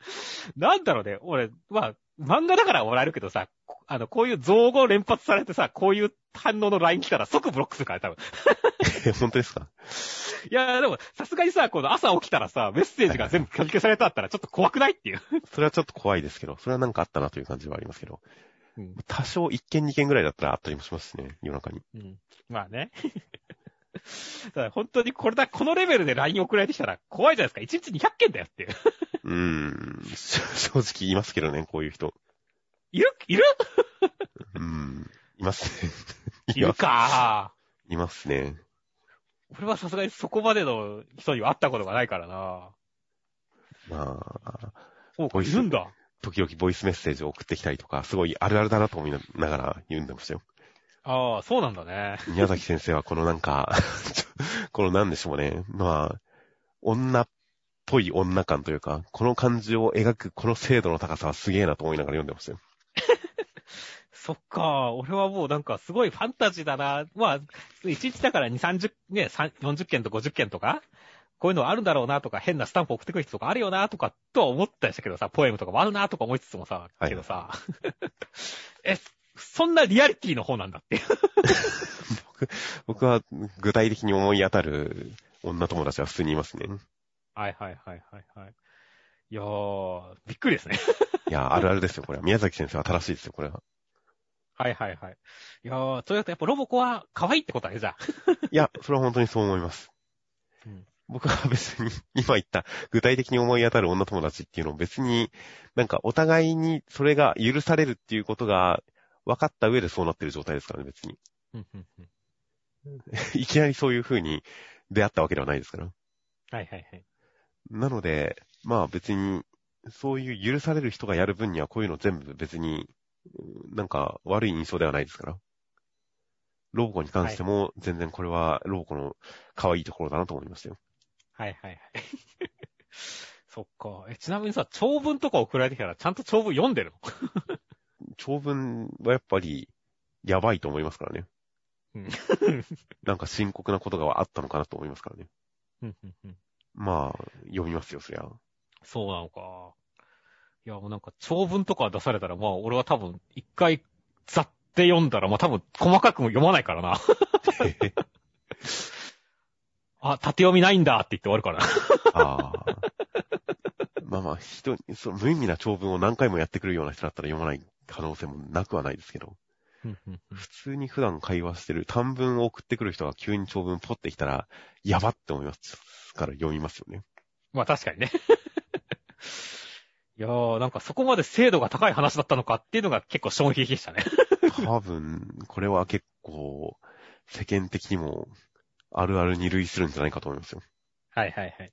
なんだろうね、俺、まあ、漫画だからもらえるけどさ、こあの、こういう造語連発されてさ、こういう反応の LINE 来たら即ブロックするから、多分。え本当ですか？いや、でも、さすがにさ、この朝起きたらさ、メッセージが全部書き消されたったらちょっと怖くないっていう。それはちょっと怖いですけど、それはなんかあったなという感じはありますけど。うん。多少1件2件ぐらいだったらあったりもしますしね、夜中に。うん。まあね。本当にこれだ、このレベルで LINE 送られてきたら怖いじゃないですか。1日200件だよっていう。うーん、し 正直言いますけどね、こういう人。いる？いる？うーん、いますね。いるかいますね。俺はさすがにそこまでの人には会ったことがないからなまあ、そういるんだ。時々ボイスメッセージを送ってきたりとか、すごいあるあるだなと思いながら言うんでましたよ。ああ、そうなんだね。宮崎先生はこのなんか、このなんでしょうね。まあ、女っぽい女感というか、この感じを描くこの精度の高さはすげえなと思いながら読んでましたよ。そっか、俺はもうなんかすごいファンタジーだな。まあ、1日だから2、30、ね、3 40件と50件とか、こういうのあるんだろうなとか、変なスタンプ送ってくる人とかあるよなとか、とは思ったりしたけどさ、ポエムとかもあるなとか思いつつもさ、はいけどさ、え、そんなリアリティの方なんだっていう。僕は具体的に思い当たる女友達は普通にいますね。はいはいはいはいはい。いやー、びっくりですね。いや、あるあるですよ、これは。宮崎先生は正しいですよ、これは。はいはいはい。いやー、というとやっぱロボコは可愛いってことだね、じゃあ。いや、それは本当にそう思います。うん僕は別に、今言った具体的に思い当たる女友達っていうのを別に、なんかお互いにそれが許されるっていうことが分かった上でそうなってる状態ですからね、別に。いきなりそういう風に出会ったわけではないですから。はいはいはい。なので、まあ別に、そういう許される人がやる分にはこういうの全部別に、うんなんか悪い印象ではないですから。ロボコに関しても全然これはロボコの可愛いところだなと思いましたよ。はいはいはい。そっか。え、ちなみにさ、長文とか送られてきたらちゃんと長文読んでるの？長文はやっぱりやばいと思いますからね。うん なんか深刻なことがあったのかなと思いますからね。まあ、読みますよ、そりゃ。そうなのか。いや、もうなんか長文とか出されたら、まあ俺は多分一回ざって読んだら、まあ多分細かくも読まないからな。あ、縦読みないんだって言って終わるからな。ああ。まあまあ、人に、その無意味な長文を何回もやってくるような人だったら読まない可能性もなくはないですけど、普通に普段会話してる短文を送ってくる人が急に長文ポッてきたら、やばって思いますから読みますよね。まあ確かにね。いやー、なんかそこまで精度が高い話だったのかっていうのが結構衝撃でしたね。多分、これは結構、世間的にも、あるあるに類するんじゃないかと思いますよ。はいはいはい。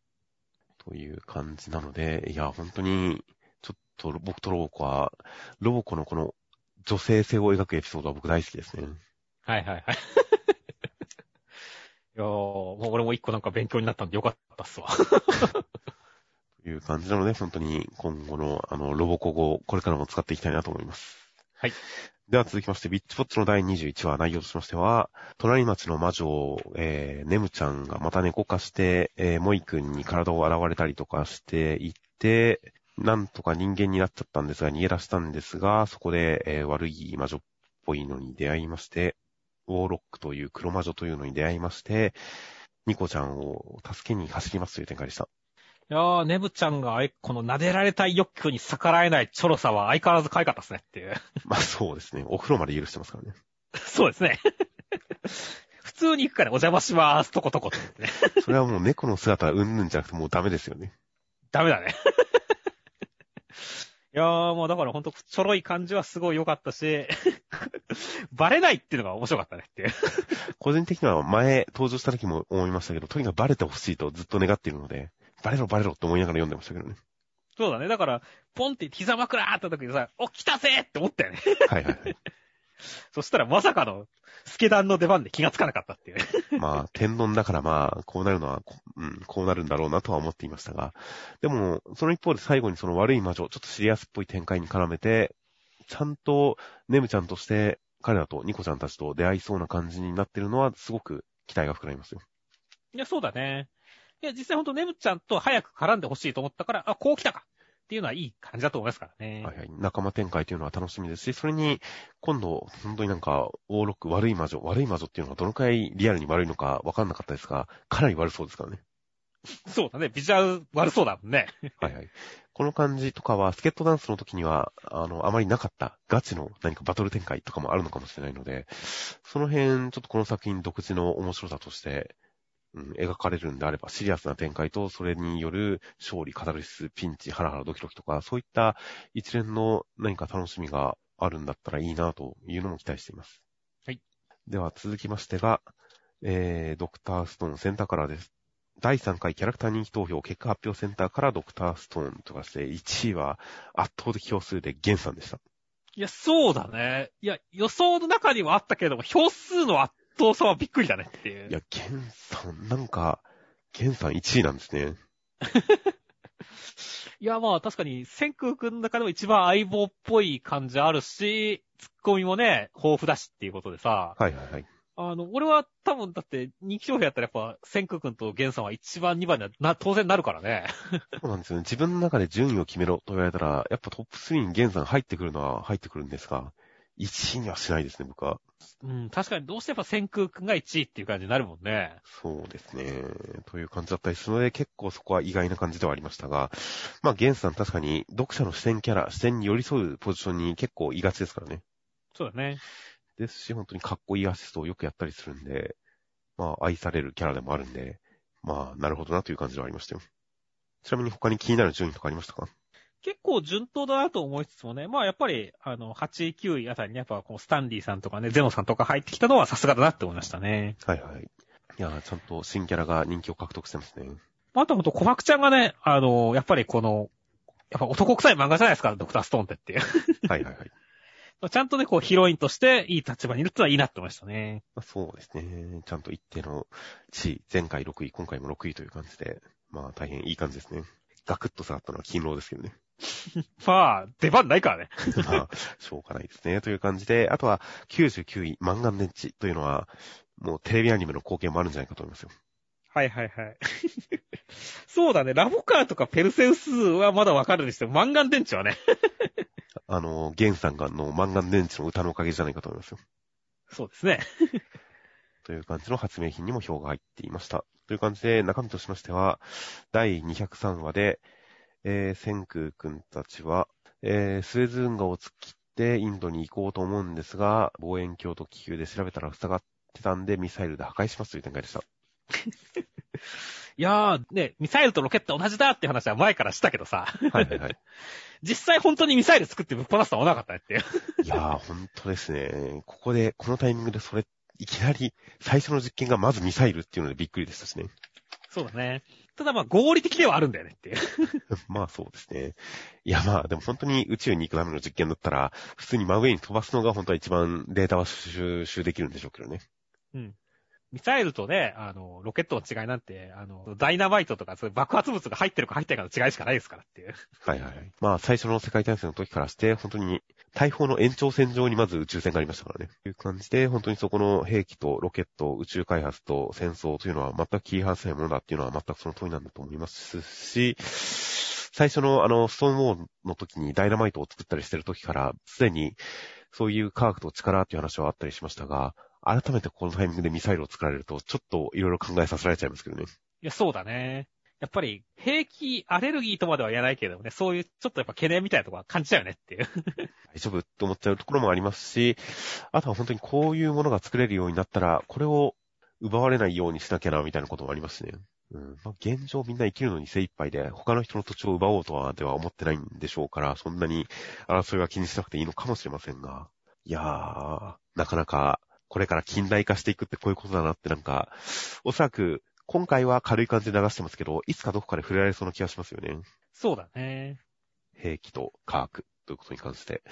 という感じなので、いや、本当に、ちょっと僕とロボコは、ロボコのこの女性性を描くエピソードは僕大好きですね。はいはいはい。いやー、もう俺も一個なんか勉強になったんでよかったっすわ。という感じなので、本当に今後の、あの、ロボコ語、これからも使っていきたいなと思います。はい。では続きまして、ビッチポッチの第21話、内容としましては、隣町の魔女、えー、ネムちゃんがまた猫化して、えー、モイ君に体を洗われたりとかしていって、なんとか人間になっちゃったんですが、逃げ出したんですが、そこで、えー悪い魔女っぽいのに出会いまして、ウォーロックという黒魔女というのに出会いまして、ニコちゃんを助けに走りますという展開でした。いやー、ネブちゃんがこの撫でられたい欲求に逆らえないチョロさは相変わらず可愛かったですねっていう。まあそうですね。お風呂まで許してますからね。そうですね。普通に行くからお邪魔しまーす、とことこって言ってね。それはもう猫の姿うんぬんじゃなくてもうダメですよね。ダメだね。いやー、もうだからほんとちょろい感じはすごい良かったし、バレないっていうのが面白かったねっていう。個人的には前登場した時も思いましたけど、とにかくバレてほしいとずっと願っているので、バレろバレろって思いながら読んでましたけどね。そうだね。だから、ポンって膝枕あった時にさ、お、来たぜって思ったよね。はいはいはい。そしたらまさかの、スケダンの出番で気がつかなかったっていうね。まあ、天丼だからまあ、こうなるのはこ、うん、こうなるんだろうなとは思っていましたが、でも、その一方で最後にその悪い魔女、ちょっとシリアスっぽい展開に絡めて、ちゃんとネムちゃんとして彼らとニコちゃんたちと出会いそうな感じになってるのはすごく期待が膨らみますよ。いや、そうだね。いや、実際ほんとネムちゃんと早く絡んでほしいと思ったから、あ、こう来たかっていうのはいい感じだと思いますからね。はいはい。仲間展開というのは楽しみですし、それに、今度、本当になんか、オーロック悪い魔女、悪い魔女っていうのはどのくらいリアルに悪いのかわかんなかったですが、かなり悪そうですからね。そうだね。ビジュアル悪そうだもんね。はいはい。この感じとかは、スケットダンスの時には、あの、あまりなかった、ガチの何かバトル展開とかもあるのかもしれないので、その辺、ちょっとこの作品独自の面白さとして、うん、描かれるんであれば、シリアスな展開と、それによる勝利、カタルシス、ピンチ、ハラハラドキドキとか、そういった一連の何か楽しみがあるんだったらいいなというのも期待しています。はい。では続きましてが、えー、ドクターストーンセンターカラーです。第3回キャラクター人気投票結果発表センターからドクターストーンとかして、1位は圧倒的票数でゲンさんでした。いや、そうだね。いや、予想の中にはあったけれども、票数の圧倒さはびっくりだねっていう。いや、ゲンさん、なんか、ゲンさん1位なんですね。いや、まあ確かに、千空くんの中でも一番相棒っぽい感じあるし、ツッコミもね、豊富だしっていうことでさ、はいはいはい。あの、俺は多分だって、人気商品やったらやっぱ、千空くんとゲンさんは一番二番にはな、当然なるからね。そうなんですよね。自分の中で順位を決めろと言われたら、やっぱトップ3にゲンさん入ってくるのは入ってくるんですが、1位にはしないですね、僕は。うん、確かにどうしてもやっぱ千空くんが1位っていう感じになるもんね。そうですね。という感じだったりするので、結構そこは意外な感じではありましたが、まあ、ゲンさん確かに読者の視点キャラ、視点に寄り添うポジションに結構いがちですからね。そうだね。ですし、本当にかっこいいアシストをよくやったりするんで、まあ、愛されるキャラでもあるんで、まあ、なるほどなという感じではありましたよ。ちなみに他に気になる順位とかありましたか？結構順当だなと思いつつもね、まあやっぱり、あの、8位、9位あたりにやっぱこうスタンリーさんとかね、ゼノさんとか入ってきたのはさすがだなって思いましたね。はいはい。いやー、ちゃんと新キャラが人気を獲得してますね。あとほんと、小白ちゃんがね、あの、やっぱりこの、やっぱ男臭い漫画じゃないですか、ドクターストーンってっていう。はいはいはい。ちゃんとね、こうヒロインとしていい立場にいるってのはいいなって思いましたね。まあ、そうですね。ちゃんと一定の地位、前回6位、今回も6位という感じで、まあ大変いい感じですね。ガクッと下がったのは勤労ですけどね。まあ、出番ないからね。まあ、しょうがないですね。という感じで、あとは99位、漫画電池というのは、もうテレビアニメの貢献もあるんじゃないかと思いますよ。はいはいはい。そうだね、ラボカーとかペルセウスはまだわかるにしても、マンガン電池はね。あの、ゲンさんがの漫画電池の歌のおかげじゃないかと思いますよ。そうですね。という感じの発明品にも票が入っていました。という感じで、中身としましては、第203話で、えー、千空くんたちは、えー、スエズ運河を突っ切ってインドに行こうと思うんですが、望遠鏡と気球で調べたら塞がってたんで、ミサイルで破壊しますという展開でした。いやー、ね、ミサイルとロケット同じだって話は前からしたけどさ。はいはいはい。実際本当にミサイル作ってぶっ放すとは思わなかったねっていう。いやー、ほんとですね。ここで、このタイミングでそれ、いきなり、最初の実験がまずミサイルっていうのでびっくりでしたしね。そうだね。ただまあ合理的ではあるんだよねっていう。まあそうですね。いやまあでも本当に宇宙に行くための実験だったら、普通に真上に飛ばすのが本当は一番データは収集できるんでしょうけどね。うん。ミサイルとね、あの、ロケットの違いなんて、あの、ダイナマイトとかそういう爆発物が入ってるか入ってないかの違いしかないですからっていう。はいはい。まあ最初の世界大戦の時からして、本当に大砲の延長線上にまず宇宙船がありましたからね。という感じで、本当にそこの兵器とロケット、宇宙開発と戦争というのは全く切り離せないものだっていうのは全くその通りなんだと思いますし、最初のあの、ストーンウォーの時にダイナマイトを作ったりしてる時から、すでにそういう科学と力っていう話はあったりしましたが、改めてこのタイミングでミサイルを作られると、ちょっといろいろ考えさせられちゃいますけどね。いや、そうだね。やっぱり、兵器アレルギーとまでは言えないけれどもね、そういうちょっとやっぱ懸念みたいなところは感じちゃうよねっていう。大丈夫と思っちゃうところもありますし、あとは本当にこういうものが作れるようになったら、これを奪われないようにしなきゃな、みたいなこともありますね。うん。まあ、現状みんな生きるのに精一杯で、他の人の土地を奪おうとは、では思ってないんでしょうから、そんなに争いは気にしなくていいのかもしれませんが。いやー、なかなか、これから近代化していくってこういうことだなってなんか、おそらく、今回は軽い感じで流してますけど、いつかどこかで触れられそうな気がしますよね。そうだね。兵器と科学ということに関して、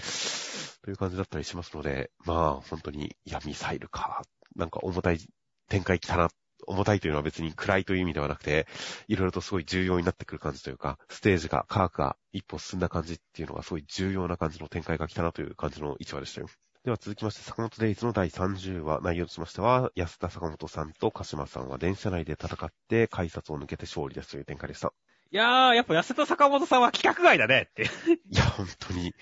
という感じだったりしますので、まあ本当に、いや、ミサイルか、なんか重たい展開来たな、重たいというのは別に暗いという意味ではなくて、いろいろとすごい重要になってくる感じというか、ステージが、科学が一歩進んだ感じっていうのがすごい重要な感じの展開が来たなという感じの一話でしたよ。では続きまして、坂本デイズの第30話、内容としましては、安田坂本さんと鹿島さんは電車内で戦って、改札を抜けて勝利ですという展開でした。いやー、やっぱ痩せた坂本さんは規格外だねって。いや、本当に。い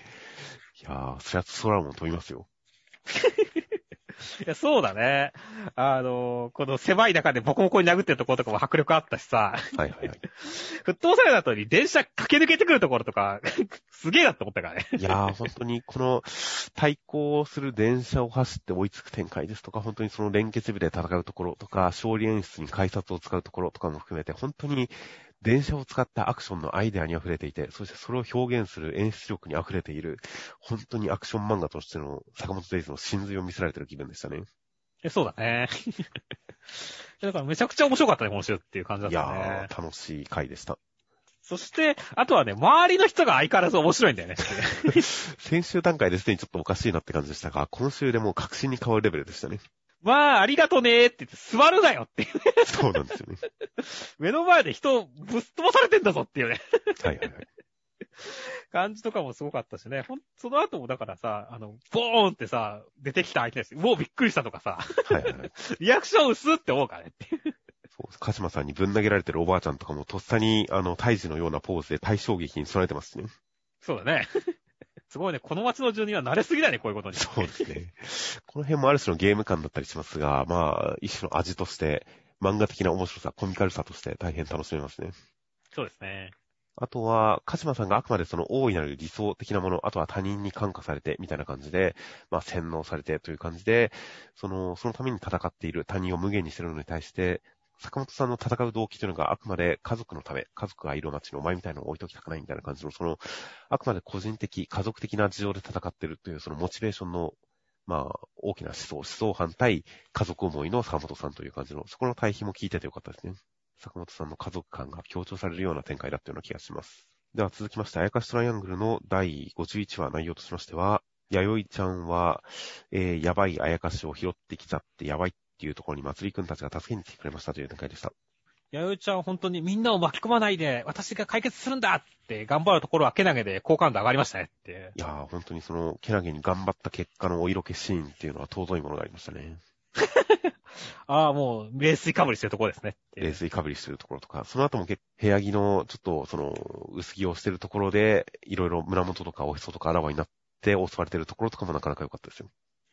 やー、そりゃ空も飛びますよ。いや、そうだね。あのーこの狭い中でボコボコに殴ってるところとかも迫力あったしさ、はいはいはい。沸騰された後に電車駆け抜けてくるところとか、すげえなって思ったからね。いやー、本当にこの対抗する電車を走って追いつく展開ですとか、本当にその連結部で戦うところとか、勝利演出に改札を使うところとかも含めて、本当に電車を使ったアクションのアイデアに溢れていて、そしてそれを表現する演出力に溢れている、本当にアクション漫画としての坂本デイズの真髄を見せられている気分でしたね。え、そうだね。だからめちゃくちゃ面白かったね、今週っていう感じだっいやたね。ー、楽しい回でした。そして、あとはね、周りの人が相変わらず面白いんだよね。先週段階ですでにちょっとおかしいなって感じでしたが、今週でもう確信に変わるレベルでしたね。まあ、ありがとねーって言って座るなよっていう。そうなんですよね。目の前で人をぶっ飛ばされてんだぞっていうね、はいはいはい。感じとかもすごかったしね。ほん、その後もだからさ、あの、ボーンってさ、出てきた相手です。もうびっくりしたとかさ、はいはいはい。リアクション薄って思うからねっていう。そう、鹿島さんにぶん投げられてるおばあちゃんとかもとっさに、あの、胎児のようなポーズで対衝撃に備えてますしね。そうだね。すごいね。この街の住人は慣れすぎだね、こういうことに。そうですね。この辺もある種のゲーム感だったりしますが、まあ、一種の味として、漫画的な面白さ、コミカルさとして大変楽しめますね。そうですね。あとは、鹿島さんがあくまでその大いなる理想的なもの、あとは他人に感化されて、みたいな感じで、まあ洗脳されてという感じで、その、そのために戦っている他人を無限にしてるのに対して、坂本さんの戦う動機というのがあくまで家族のため、家族がいる街のお前みたいなのを置いときたくないみたいな感じの、その、あくまで個人的、家族的な事情で戦ってるという、そのモチベーションの、まあ、大きな思想、思想反対、家族思いの坂本さんという感じの、そこの対比も聞いててよかったですね。坂本さんの家族感が強調されるような展開だったような気がします。では続きまして、あやかしトライアングルの第51話内容としましては、弥生ちゃんは、えー、やばいあやかしを拾ってきちゃってやばいっていうところにまつりくんたちが助けに来てくれましたという展開でした。弥生ちゃん本当にみんなを巻き込まないで、私が解決するんだって頑張るところはけなげで好感度上がりましたねって。いやー、本当にその、けなげに頑張った結果のお色気シーンっていうのは尊いものがありましたね。ああ、もう、冷水かぶりしてるところですね。冷水かぶりしてるところとか、その後も結部屋着のちょっとその、薄着をしてるところで、いろいろ胸元とかおへそとかあらわになって襲われてるところとかもなかなか良かったですよ。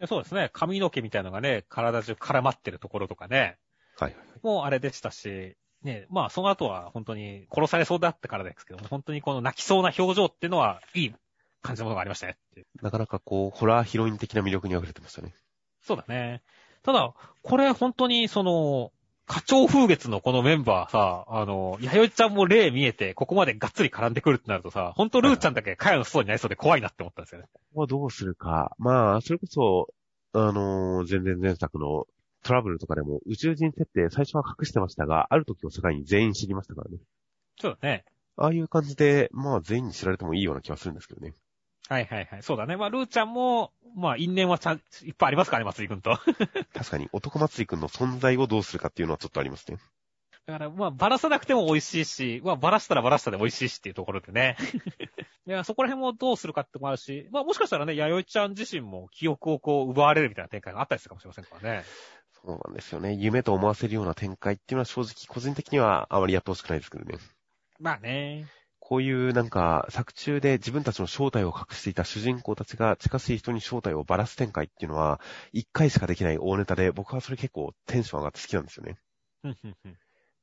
そうですね。髪の毛みたいなのがね、体中絡まってるところとかね、はいはい。もうあれでしたし、ね、まあその後は本当に殺されそうだったからですけども、本当にこの泣きそうな表情っていうのは、いい感じのものがありましたね。なかなかこう、ホラーヒロイン的な魅力に溢れてましたね。そうだね。ただ、これ本当にその、課長風月のこのメンバーさ、あの、弥生ちゃんも例見えて、ここまでがっつり絡んでくるってなるとさ、本当ルーちゃんだけ茅の外になりそうで怖いなって思ったんですよね。ここはどうするか。まあ、それこそ、あのー、前々前作のトラブルとかでも宇宙人設定最初は隠してましたが、ある時を境に全員知りましたからね。そうだね。ああいう感じで、まあ全員に知られてもいいような気がするんですけどね。はいはいはい。そうだね。まあ、ルーちゃんも、まあ、因縁はちゃん、いっぱいありますからね、松井くんと。確かに男祭りくんの存在をどうするかっていうのはちょっとありますね。だから、まあ、ばらさなくても美味しいし、まあ、ばらしたらばらしたで美味しいしっていうところでね。いや、そこら辺もどうするかってもあるし、まあ、もしかしたらね、弥生ちゃん自身も記憶をこう、奪われるみたいな展開があったりするかもしれませんからね。そうなんですよね。夢と思わせるような展開っていうのは正直個人的にはあまりやってほしくないですけどね。まあね。こういうなんか作中で自分たちの正体を隠していた主人公たちが近しい人に正体をばらす展開っていうのは一回しかできない大ネタで僕はそれ結構テンション上がって好きなんですよね。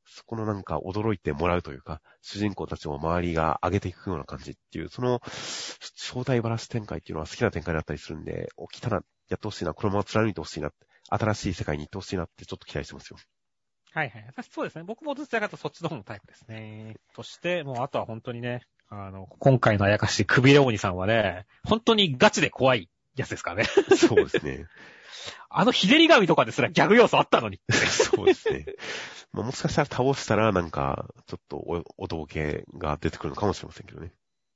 そこのなんか驚いてもらうというか、主人公たちを周りが上げていくような感じっていう、その正体ばらす展開っていうのは好きな展開だったりするんで、起きたらやってほしいな、このまま貫いてほしいな、新しい世界に行ってほしいなってちょっと期待してますよ。はいはい。私そうですね。僕もどちらかとそっちの方のタイプですね。そして、もうあとは本当にね、あの、今回のあやかし、くびれ鬼さんはね、本当にガチで怖いやつですからね。そうですね。あのひねり紙とかですらギャグ要素あったのに。そうですね。まあ、もしかしたら倒したらなんか、ちょっとお、お道系が出てくるのかもしれませんけどね。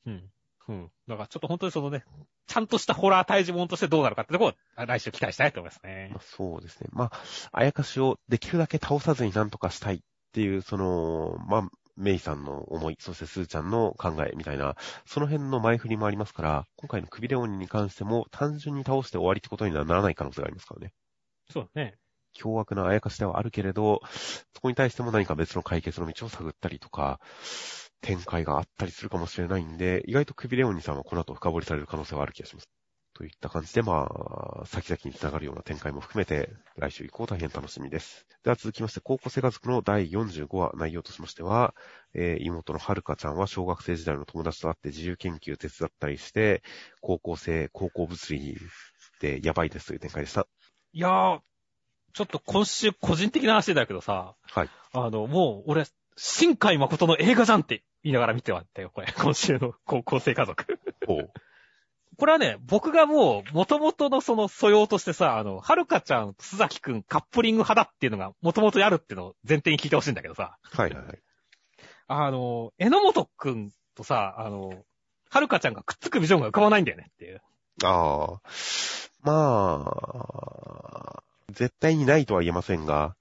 うん。うん。だからちょっと本当にそのね、ちゃんとしたホラー退治物としてどうなるかってところをあ来週期待したいと思いますねまあ、。そうですね。まあ、あやかしをできるだけ倒さずになんとかしたいっていう、その、まあ、メイさんの思い、そしてスーちゃんの考えみたいな、その辺の前振りもありますから、今回のクビレオニに関しても単純に倒して終わりってことにはならない可能性がありますからね。そうだね。凶悪なあやかしではあるけれど、そこに対しても何か別の解決の道を探ったりとか、展開があったりするかもしれないんで、意外とクビレオニさんはこの後深掘りされる可能性はある気がします。といった感じで、まあ、先々につながるような展開も含めて、来週以降大変楽しみです。では続きまして、高校生家族の第45話内容としましては、えー妹のはるかちゃんは小学生時代の友達と会って自由研究手伝ったりして、高校生、高校物理でやばいですという展開でした。いやー、ちょっと今週個人的な話だけどさ、はい。あの、もう俺、新海誠の映画じゃんって言いながら見てはったよ、これ。今週の高校生家族。これはね、僕がもう、元々のその素養としてさ、あの、はるかちゃん、須崎くん、カップリング派だっていうのが、元々やるっていうのを前提に聞いてほしいんだけどさ。はいはいはい。あの、榎本くんとさ、あの、はるかちゃんがくっつくビジョンが浮かばないんだよねっていう。ああ。まあ、絶対にないとは言えませんが、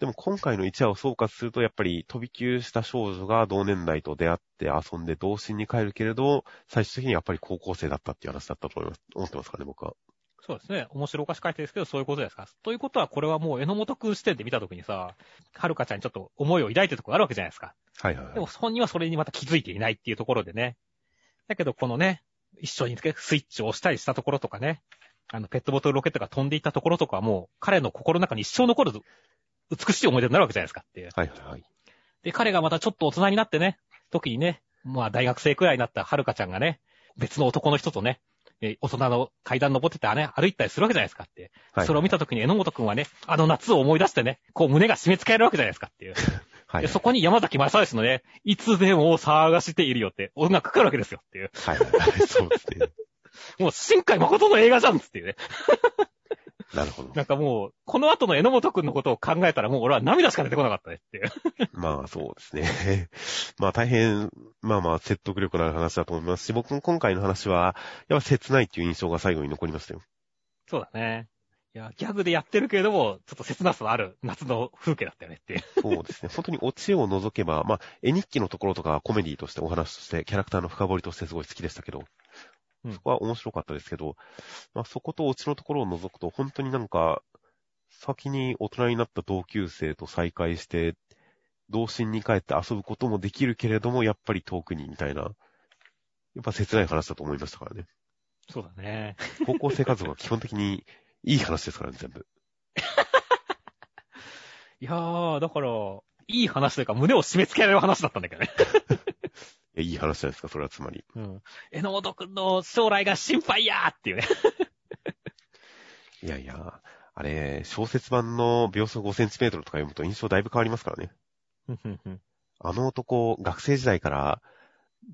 でも今回の1話を総括すると、やっぱり飛び級した少女が同年代と出会って遊んで童心に帰るけれど、最終的にやっぱり高校生だったっていう話だったと思います。思ってますかね、僕は。そうですね。面白おかし書いてるんですけど、そういうことですか。ということは、これはもう榎本くん視点で見たときにさ、はるかちゃんにちょっと思いを抱いてるところあるわけじゃないですか。はいはい、はい。でも本人はそれにまた気づいていないっていうところでね。だけど、このね、一緒にスイッチを押したりしたところとかね、あの、ペットボトルロケットが飛んでいったところとかはもう、彼の心の中に一生残る美しい思い出になるわけじゃないですかっていう。はいはいはい。で、彼がまたちょっと大人になってね、時にね、まあ大学生くらいになったはるかちゃんがね、別の男の人とね、え大人の階段登っててね、歩いたりするわけじゃないですかって。はい、それを見た時に榎本くんはね、あの夏を思い出してね、こう胸が締め付けられるわけじゃないですかっていう。はい、でそこに山崎正義のね、いつでも探しているよって音楽かかるわけですよっていう。はいはいはい。そうですね。もう、新海誠の映画じゃんっつっていうね。なるほど。なんかもう、この後の榎本くんのことを考えたらもう俺は涙しか出てこなかったねっていう。まあそうですね。まあ大変、まあまあ説得力のある話だと思いますし、僕も今回の話は、やっぱ切ないっていう印象が最後に残りましたよ。そうだね。いや、ギャグでやってるけれども、ちょっと切なさのある夏の風景だったよねっていう。そうですね。本当にオチを除けば、まあ、絵日記のところとかコメディとしてお話として、キャラクターの深掘りとしてすごい好きでしたけど、うんそこは面白かったですけど、まあそことオチのところを除くと、本当になんか、先に大人になった同級生と再会して、童心に帰って遊ぶこともできるけれども、やっぱり遠くにみたいな、やっぱ切ない話だと思いましたからね。そうだね。高校生活は基本的にいい話ですからね、全部。いやー、だから、いい話というか胸を締め付けられる話だったんだけどね。いい話じゃないですか、それはつまり。うん。榎本くんの将来が心配やーっていうね。いやいや、あれ、小説版の秒速5センチメートルとか読むと印象だいぶ変わりますからね。あの男、学生時代から、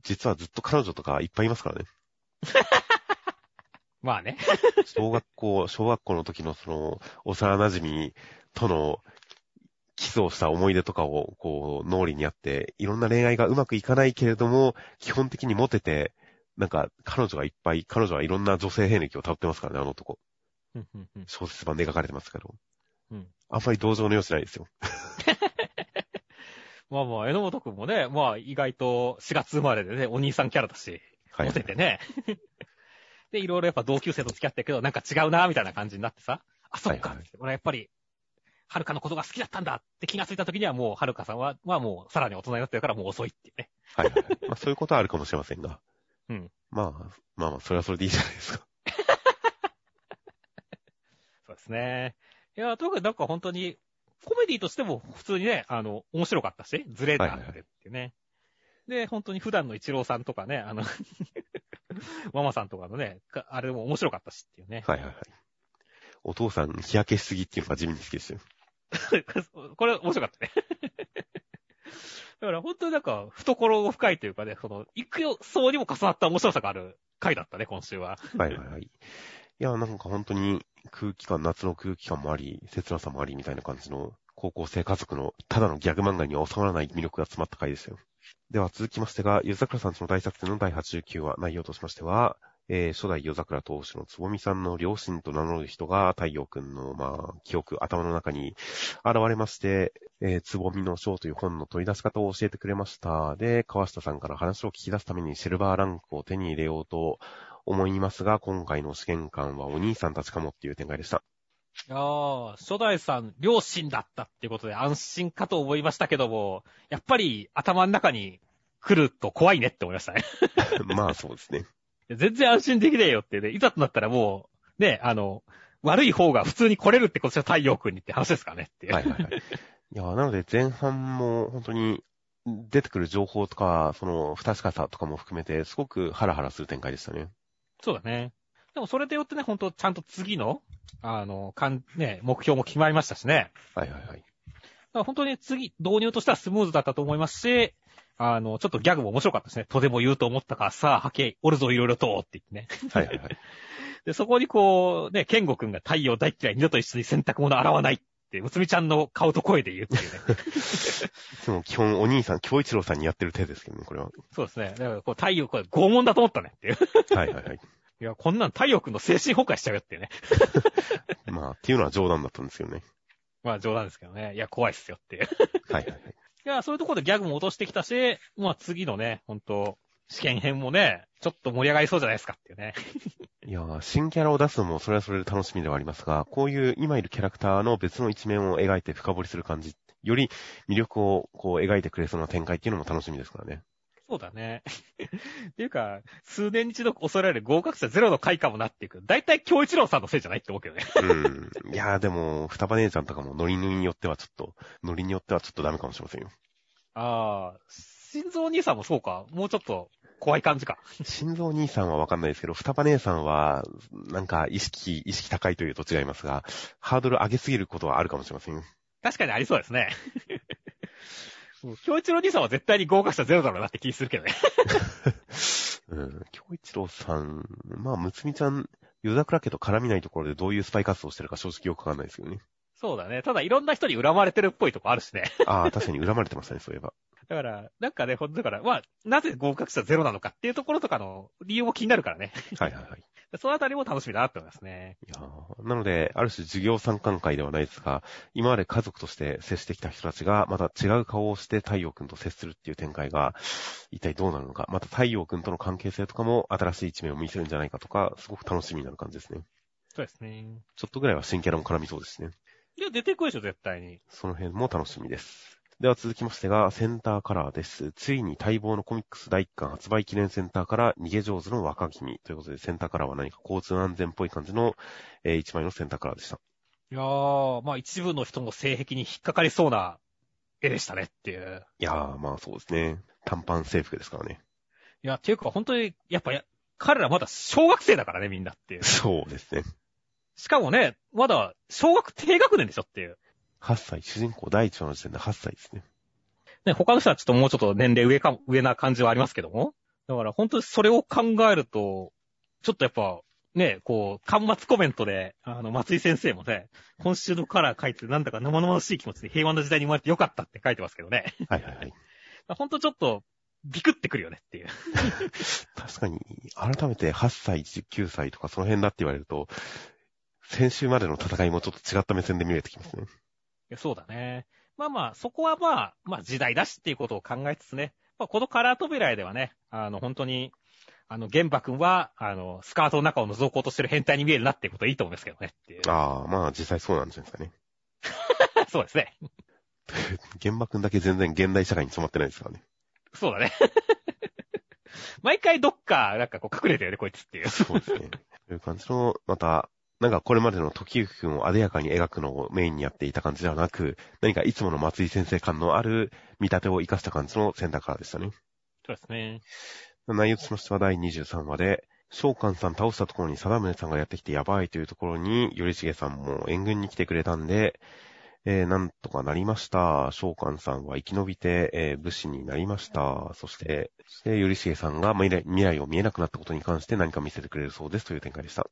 実はずっと彼女とかいっぱいいますからね。まあね。小学校、小学校の時のその、幼馴染との、キスをした思い出とかを、こう、脳裏にあって、いろんな恋愛がうまくいかないけれども、基本的にモテて、なんか、彼女がいっぱい、彼女はいろんな女性兵歴を辿ってますからね、あの男。小説版で描かれてますけど。うん。あんまり同情の様子ないですよ。まあまあ、榎本くんもね、まあ意外と4月生まれでね、お兄さんキャラだし、はいモ。テてね。で、いろいろやっぱ同級生と付き合ってるけど、なんか違うな、みたいな感じになってさ。あ、そっか。はいはい俺はやっぱり、はるかのことが好きだったんだって気がついた時にはもう、はるかさんは、まあもう、さらに大人になってるからもう遅いっていうね。はいはいはい。まあそういうことはあるかもしれませんが。うん。まあ、まあまあ、それはそれでいいじゃないですか。そうですね。いや、とにかくなんか本当に、コメディとしても普通にね、あの、面白かったし、ズレがあってってね。で、本当に普段のイチローさんとかね、あの、ママさんとかのね、かあれも面白かったしっていうね。はいはいはい。お父さん、日焼けしすぎっていうのが地味に好きですよ。これ面白かったね。だから本当になんか、懐深いというかね、その、行くよ、そうにも重なった面白さがある回だったね、今週は。はいはいはい。いや、なんか本当に空気感、夏の空気感もあり、切なさもありみたいな感じの高校生家族のただのギャグ漫画には収まらない魅力が詰まった回ですよ。では続きましてが、ゆずさくらさんちの大作戦の第89話、内容としましては、えー初代夜桜投手のつぼみさんの両親と名乗る人が太陽くんの、まあ、記憶、頭の中に現れまして、えーつぼみの章という本の取り出し方を教えてくれました。で、川下さんから話を聞き出すためにシルバーランクを手に入れようと思いますが、今回の試験官はお兄さんたちかもっていう展開でした。いやー、初代さん、両親だったっていうことで安心かと思いましたけども、やっぱり頭の中に来ると怖いねって思いましたね。まあそうですね。全然安心できねえよってね、いざとなったらもう、ね、あの、悪い方が普通に来れるってことじゃ太陽君にって話ですからねっていう。はいはいはい。いや、なので前半も本当に出てくる情報とか、その不確かさとかも含めて、すごくハラハラする展開でしたね。そうだね。でもそれでよってね、本当ちゃんと次の、あの、かん、ね、目標も決まりましたしね。はいはいはい。だから本当に次、導入としてはスムーズだったと思いますし、あの、ちょっとギャグも面白かったですね。とでも言うと思ったから、さあ、はけ、おるぞ、いろいろと、って言ってね。はいはいはい。で、そこにこう、ね、ケンゴくんが太陽大嫌い、二度と一緒に洗濯物洗わないって、むつみちゃんの顔と声で言うっていうね。でも基本お兄さん、京一郎さんにやってる手ですけどね、これは。そうですね。だから、こう、太陽、これ、拷問だと思ったねっていう。はいはいはい。いや、こんなん太陽くんの精神崩壊しちゃうよってね。まあ、っていうのは冗談だったんですよね。まあ、冗談ですけどね。いや、怖いっすよっていう。はいはいはい。いや、そういうところでギャグも落としてきたし、まあ次のね、ほんと、試験編もね、ちょっと盛り上がりそうじゃないですかっていうね。いや新キャラを出すのもそれはそれで楽しみではありますが、こういう今いるキャラクターの別の一面を描いて深掘りする感じ、より魅力をこう描いてくれそうな展開っていうのも楽しみですからね。そうだね。っていうか、数年に一度恐れられる合格者ゼロの回かもなっていく。だいたい京一郎さんのせいじゃないって思うけどね。うん。いやーでも、双葉姉ちゃんとかもノリによってはちょっと、ノリによってはちょっとダメかもしれませんよ。ああ、心臓兄さんもそうか。もうちょっと怖い感じか。心臓兄さんはわかんないですけど、双葉姉さんは、なんか意識、意識高いというと違いますが、ハードル上げすぎることはあるかもしれませんよ。確かにありそうですね。うん京一郎兄さんは絶対に合格者ゼロだろうなって気するけどね。うん。京一郎さん、まあ、むつみちゃん、夜桜家と絡みないところでどういうスパイ活動をしてるか正直よくわかんないですよね。そうだね。ただいろんな人に恨まれてるっぽいとこあるしね。ああ、確かに恨まれてましたね、そういえば。だから、なんかね、ほんとだから、まあ、なぜ合格者ゼロなのかっていうところとかの理由も気になるからね。はいはいはい。そのあたりも楽しみだなって思いますね。いやーなので、ある種授業参観会ではないですが、今まで家族として接してきた人たちが、また違う顔をして太陽くんと接するっていう展開が、一体どうなるのか、また太陽くんとの関係性とかも新しい一面を見せるんじゃないかとか、すごく楽しみになる感じですね。そうですね。ちょっとぐらいは新キャラも絡みそうですね。いや、出てくるでしょ、絶対に。その辺も楽しみです。では続きましてが、センターカラーです。ついに待望のコミックス第1巻発売記念センターから逃げ上手の若君ということで、センターカラーは何か交通安全っぽい感じの、えー、1枚のセンターカラーでした。いやー、まあ一部の人の性癖に引っかかりそうな絵でしたねっていう。いやー、まあそうですね。短パン制服ですからね。いや、っていうか本当に、やっぱや、彼らまだ小学生だからね、みんなっていう。そうですね。しかもね、まだ小学低学年でしょっていう。8歳、主人公第1話の時点で8歳ですね。ね、他の人はちょっともうちょっと年齢上か、上な感じはありますけども。だから本当にそれを考えると、ちょっとやっぱ、ね、こう、端末コメントで、あの、松井先生もね、今週のカラー書いてなんだか生々しい気持ちで平和な時代に生まれてよかったって書いてますけどね。はいはいはい。本当ちょっと、ビクってくるよねっていう。確かに、改めて8歳、19歳とかその辺だって言われると、先週までの戦いもちょっと違った目線で見れてきますね。そうだね。まあまあ、そこはまあ、まあ時代だしっていうことを考えつつね、まあこのカラー扉ではね、あの本当に、あの、玄馬くんは、あの、スカートの中を覗こうとしてる変態に見えるなっていうことはいいと思いますけどねっていう。ああ、まあ実際そうなんじゃないですかね。そうですね。現場くんだけ全然現代社会に染まってないですからね。そうだね。毎回どっか、なんかこう隠れてるよね、こいつっていう。そうですね。という感じの、また、なんかこれまでの時行くんを艶やかに描くのをメインにやっていた感じではなく、何かいつもの松井先生感のある見立てを活かした感じのセンターカラーでしたね。そうですね。内容としましては第23話で、召喚さん倒したところに貞宗さんがやってきてやばいというところに、頼重さんも援軍に来てくれたんで、えー、なんとかなりました。召喚さんは生き延びて、えー武士になりました。そして、そして頼重さんが未来を見えなくなったことに関して何か見せてくれるそうですという展開でした。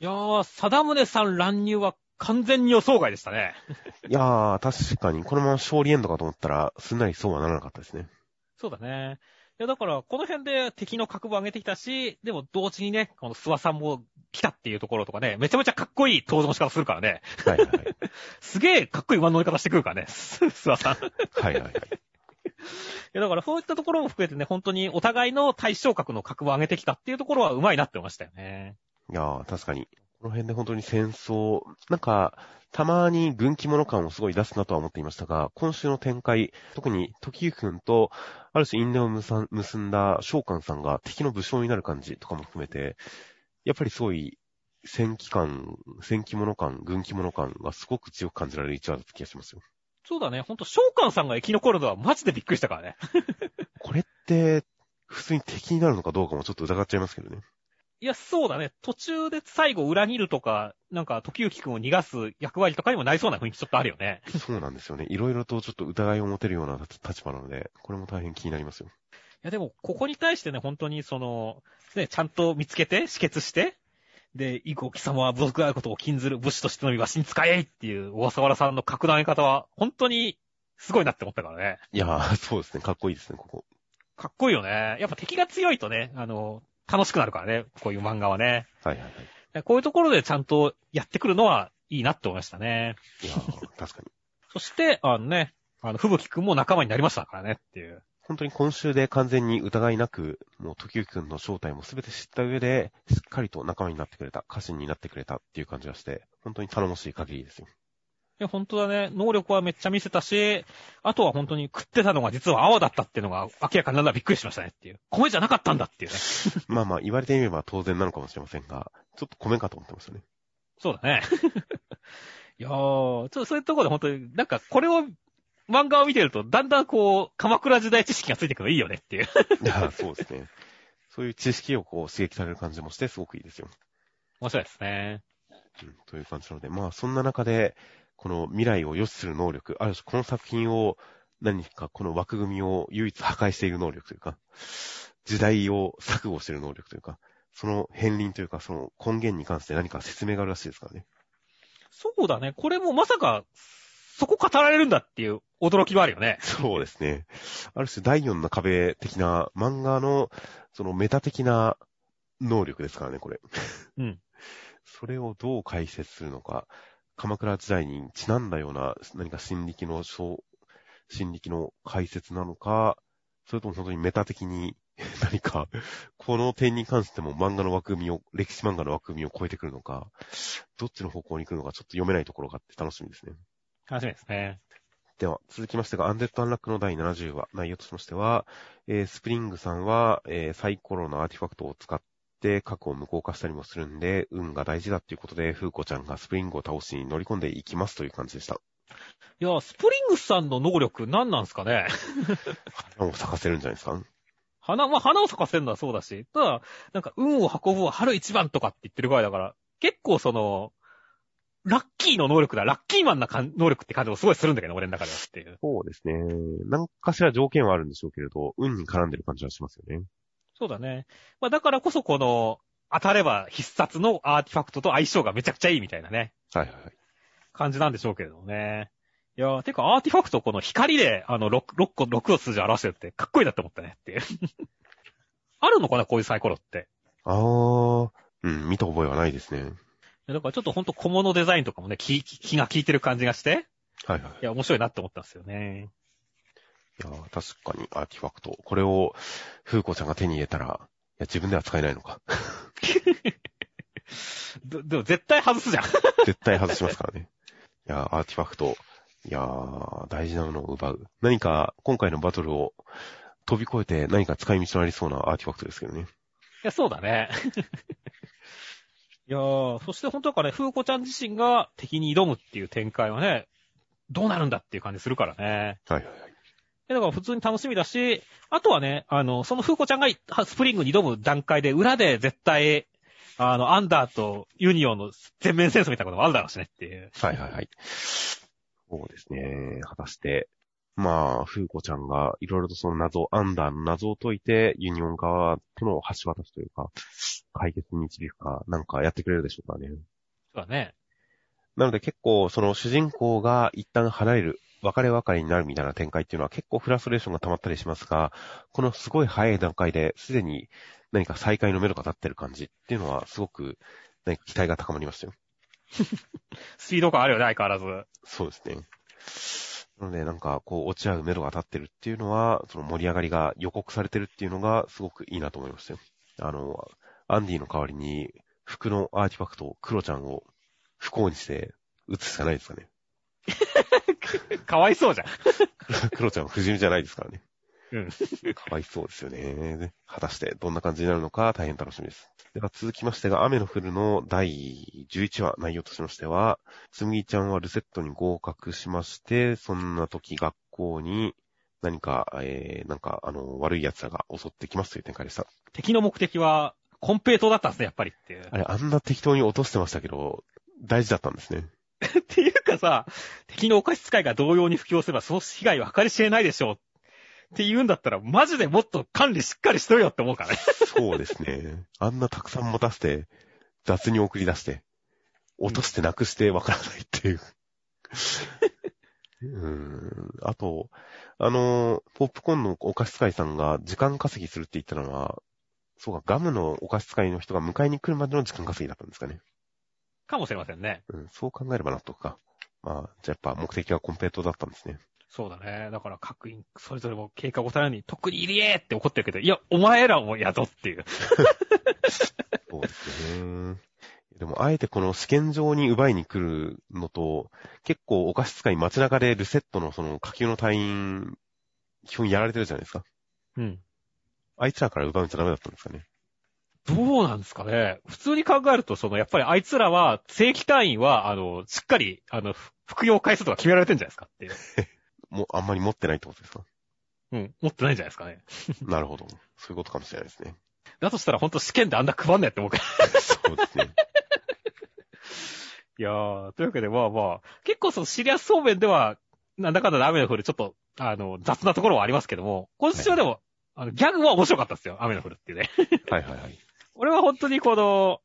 いやー、貞宗さん乱入は完全に予想外でしたね。いやー、確かに、このまま勝利エンドかと思ったら、すんなりそうはならなかったですね。そうだね。いや、だから、この辺で敵の格部上げてきたし、でも同時にね、この諏訪さんも来たっていうところとかね、めちゃめちゃかっこいい登場の仕方するからね。はいはいはい。すげえかっこいい馬の乗り方してくるからね、す諏訪さん。いはいはいはい。や、だからそういったところも含めてね、本当にお互いの対象格の格部上げてきたっていうところはうまいなって思いましたよね。いやー、確かに。この辺で本当に戦争、なんか、たまに軍記物感をすごい出すなとは思っていましたが、今週の展開、特に時行くんと、ある種因縁を結んだ召喚さんが敵の武将になる感じとかも含めて、やっぱりすごい戦記感、戦記物感、軍記物感がすごく強く感じられる一話だった気がしますよ。そうだね、ほんと召喚さんが生き残るのはマジでびっくりしたからね。これって、普通に敵になるのかどうかもちょっと疑っちゃいますけどね。いや、そうだね。途中で最後裏切るとか、なんか、時行くんを逃がす役割とかにもなりそうな雰囲気ちょっとあるよね。そうなんですよね。いろいろとちょっと疑いを持てるような立場なので、これも大変気になりますよ。いや、でも、ここに対してね、本当にその、ね、ちゃんと見つけて、止血して、で、以降、貴様は部族であることを禁ずる武士としてのみわしに使えっていう小笠原さんの格段方は、本当にすごいなって思ったからね。いやー、そうですね。かっこいいですね、ここ。かっこいいよね。やっぱ敵が強いとね、あの、楽しくなるからね、こういう漫画はね。はいはいはい。こういうところでちゃんとやってくるのはいいなって思いましたね。いや確かに。そして、あのね、あの、ふぶきくんも仲間になりましたからねっていう。本当に今週で完全に疑いなく、もう時行くんの正体も全て知った上で、しっかりと仲間になってくれた、家臣になってくれたっていう感じがして、本当に頼もしい限りですよ。いや、本当だね。能力はめっちゃ見せたし、あとは本当に食ってたのが実は泡だったっていうのが明らかになるのはびっくりしましたねっていう。米じゃなかったんだっていうね。まあまあ、言われてみれば当然なのかもしれませんが、ちょっと米かと思ってましたね。そうだね。いやー、ちょっとそういうところで本当に、なんかこれを、漫画を見てると、だんだんこう、鎌倉時代知識がついてくるのいいよねっていう。いや、そうですね。そういう知識をこう刺激される感じもして、すごくいいですよ。面白いですね。うん、という感じなので、まあ、そんな中で、この未来を予知する能力、ある種この作品を何かこの枠組みを唯一破壊している能力というか、時代を錯誤している能力というか、その片鱗というか、その根源に関して何か説明があるらしいですからね。そうだね。これもまさか、そこ語られるんだっていう驚きもあるよね。そうですね。ある種第4の壁的な漫画の、そのメタ的な能力ですからね、これ。うん。それをどう解説するのか。鎌倉時代にちなんだような何か心力の、心力の解説なのか、それとも本当にメタ的に 何か、この点に関しても漫画の枠組みを、歴史漫画の枠組みを超えてくるのか、どっちの方向に行くのかちょっと読めないところがあって楽しみですね。楽しみですね。では、続きましてが、アンデッド・アンラックの第70話、内容としましては、えー、スプリングさんは、えー、サイコロのアーティファクトを使っって過去を無効化したりもするんで、運が大事だっていうことで、フーコちゃんがスプリングを倒しに乗り込んでいきますという感じでした。いや、スプリングスさんの能力何なんすかね？花を咲かせるんじゃないですか？花、まあ、花を咲かせるのはそうだし、ただ、なんか、運を運ぶは春一番とかって言ってるぐらいだから、結構その、ラッキーの能力だ、ラッキーマンな能力って感じもすごいするんだけど、俺の中ではっていう。そうですね。何かしら条件はあるんでしょうけれど、運に絡んでる感じはしますよね。そうだね。まあだからこそこの、当たれば必殺のアーティファクトと相性がめちゃくちゃいいみたいなね。はいはいはい。感じなんでしょうけれどもね。いやー、てかアーティファクトこの光で、あの、6、6個、6の数字を表してるってかっこいいなって思ったねっていう。あるのかなこういうサイコロって。あー、うん、見た覚えはないですね。だからちょっとほんと小物デザインとかもね、気、気が利いてる感じがして。はいはい。いや、面白いなって思ったんですよね。いや確かにアーティファクト。これを、風子ちゃんが手に入れたら、や、自分では使えないのか。でも絶対外すじゃん。絶対外しますからね。いや、アーティファクト。いやー、大事なものを奪う。何か、今回のバトルを飛び越えて何か使い道のありそうなアーティファクトですけどね。いや、そうだね。いやー、そして本当はね、風子ちゃん自身が敵に挑むっていう展開はね、どうなるんだっていう感じするからね。はいはいはい。だから普通に楽しみだし、あとはね、あの、その風子ちゃんがスプリングに挑む段階で裏で絶対、あの、アンダーとユニオンの全面戦争みたいなこともあるだろうしねっていう。はいはいはい。そうですね。果たして、まあ、風子ちゃんがいろいろとその謎、アンダーの謎を解いて、ユニオン側との橋渡しというか、解決に導くか、なんかやってくれるでしょうかね。そうだね。なので結構、その主人公が一旦離れる、別れ別れになるみたいな展開っていうのは結構フラストレーションが溜まったりしますが、このすごい早い段階ですでに何か再開の目処が立ってる感じっていうのはすごく何か期待が高まりましたよ。スピード感あるよね、相変わらず。そうですね。なので、なんか、こう、落ち合う目処が立ってるっていうのは、その盛り上がりが予告されてるっていうのが、すごくいいなと思いましたよ。あの、アンディの代わりに、服のアーティファクト、クロちゃんを不幸にして撃つしかないですかね。かわいそうじゃん。クロちゃんは不死身じゃないですからね。うん。かわいそうですよね。果たしてどんな感じになるのか大変楽しみです。では続きましてが、雨の降るの第11話内容としましては、つむぎちゃんはルセットに合格しまして、そんな時学校に何か、えー、なんか、あの、悪い奴らが襲ってきますという展開でした。敵の目的はコンペイトだったんですね、やっぱりっていう。あれ、あんな適当に落としてましたけど、大事だったんですね。っていうかさ、敵のお菓子使いが同様に布教すればその被害は計り知れないでしょう。って言うんだったら、マジでもっと管理しっかりしとるよって思うからね。そうですね。あんなたくさん持たせて、雑に送り出して、落としてなくしてわからないっていう。うーん。あと、あの、ポップコーンのお菓子使いさんが時間稼ぎするって言ったのは、そうか、ガムのお菓子使いの人が迎えに来るまでの時間稼ぎだったんですかね。かもしれませんね。うん、そう考えれば納得か。まあ、じゃあやっぱ目的はコンペイトだったんですね。そうだね。だから各員、それぞれも経過ごたらに、特に入りえって怒ってるけど、いや、お前らも宿っていう。そうですね。でも、あえてこの試験場に奪いに来るのと、結構お菓子使い街中でルセットのその下級の隊員、基本やられてるじゃないですか。うん。あいつらから奪うんじゃダメだったんですかね。どうなんですかね。普通に考えると、その、やっぱりあいつらは、正規隊員は、あの、しっかり、あの、ふ服用回数とか決められてんじゃないですかっていう。もう、あんまり持ってないってことですか？うん。持ってないんじゃないですかね。なるほど。そういうことかもしれないですね。だとしたら、ほんと試験であんな配んないって思うから。そうですね。いやー、というわけで、まあまあ、結構そのシリアスそうめんでは、なんだかんだで雨の降る、ちょっと、あの、雑なところはありますけども、今週はでも、あの、ギャグは面白かったですよ。雨の降るっていうね。はいはいはい。俺は本当にこの、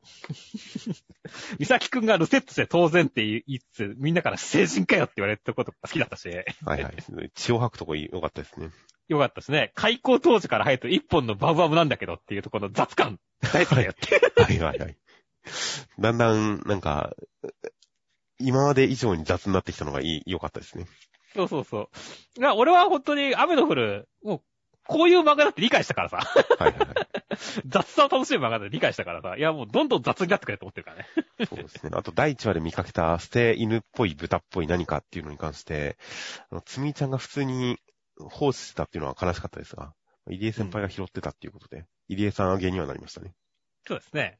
美咲くんがルセットして当然って言いつつ、みんなから成人かよって言われたことが好きだったし、はいはい。血を吐くとこ良かったですね。よかったですね。開校当時から入ると一本のバブバブなんだけどっていうところの雑感、大好きだよって。はいはいはい。だんだん、なんか、今まで以上に雑になってきたのが良かったですね。そうそうそう。俺は本当に雨の降る、もう、こういう漫画だって理解したからさ。はいはいはい。雑さを楽しむ漫画だって理解したからさ。いや、もうどんどん雑になってくれと思ってるからね。そうですね。あと、第1話で見かけた捨て犬っぽい豚っぽい何かっていうのに関して、あのつみちゃんが普通に放置してたっていうのは悲しかったですが、入江先輩が拾ってたっていうことで、入江さん上げにはなりましたね。そうですね。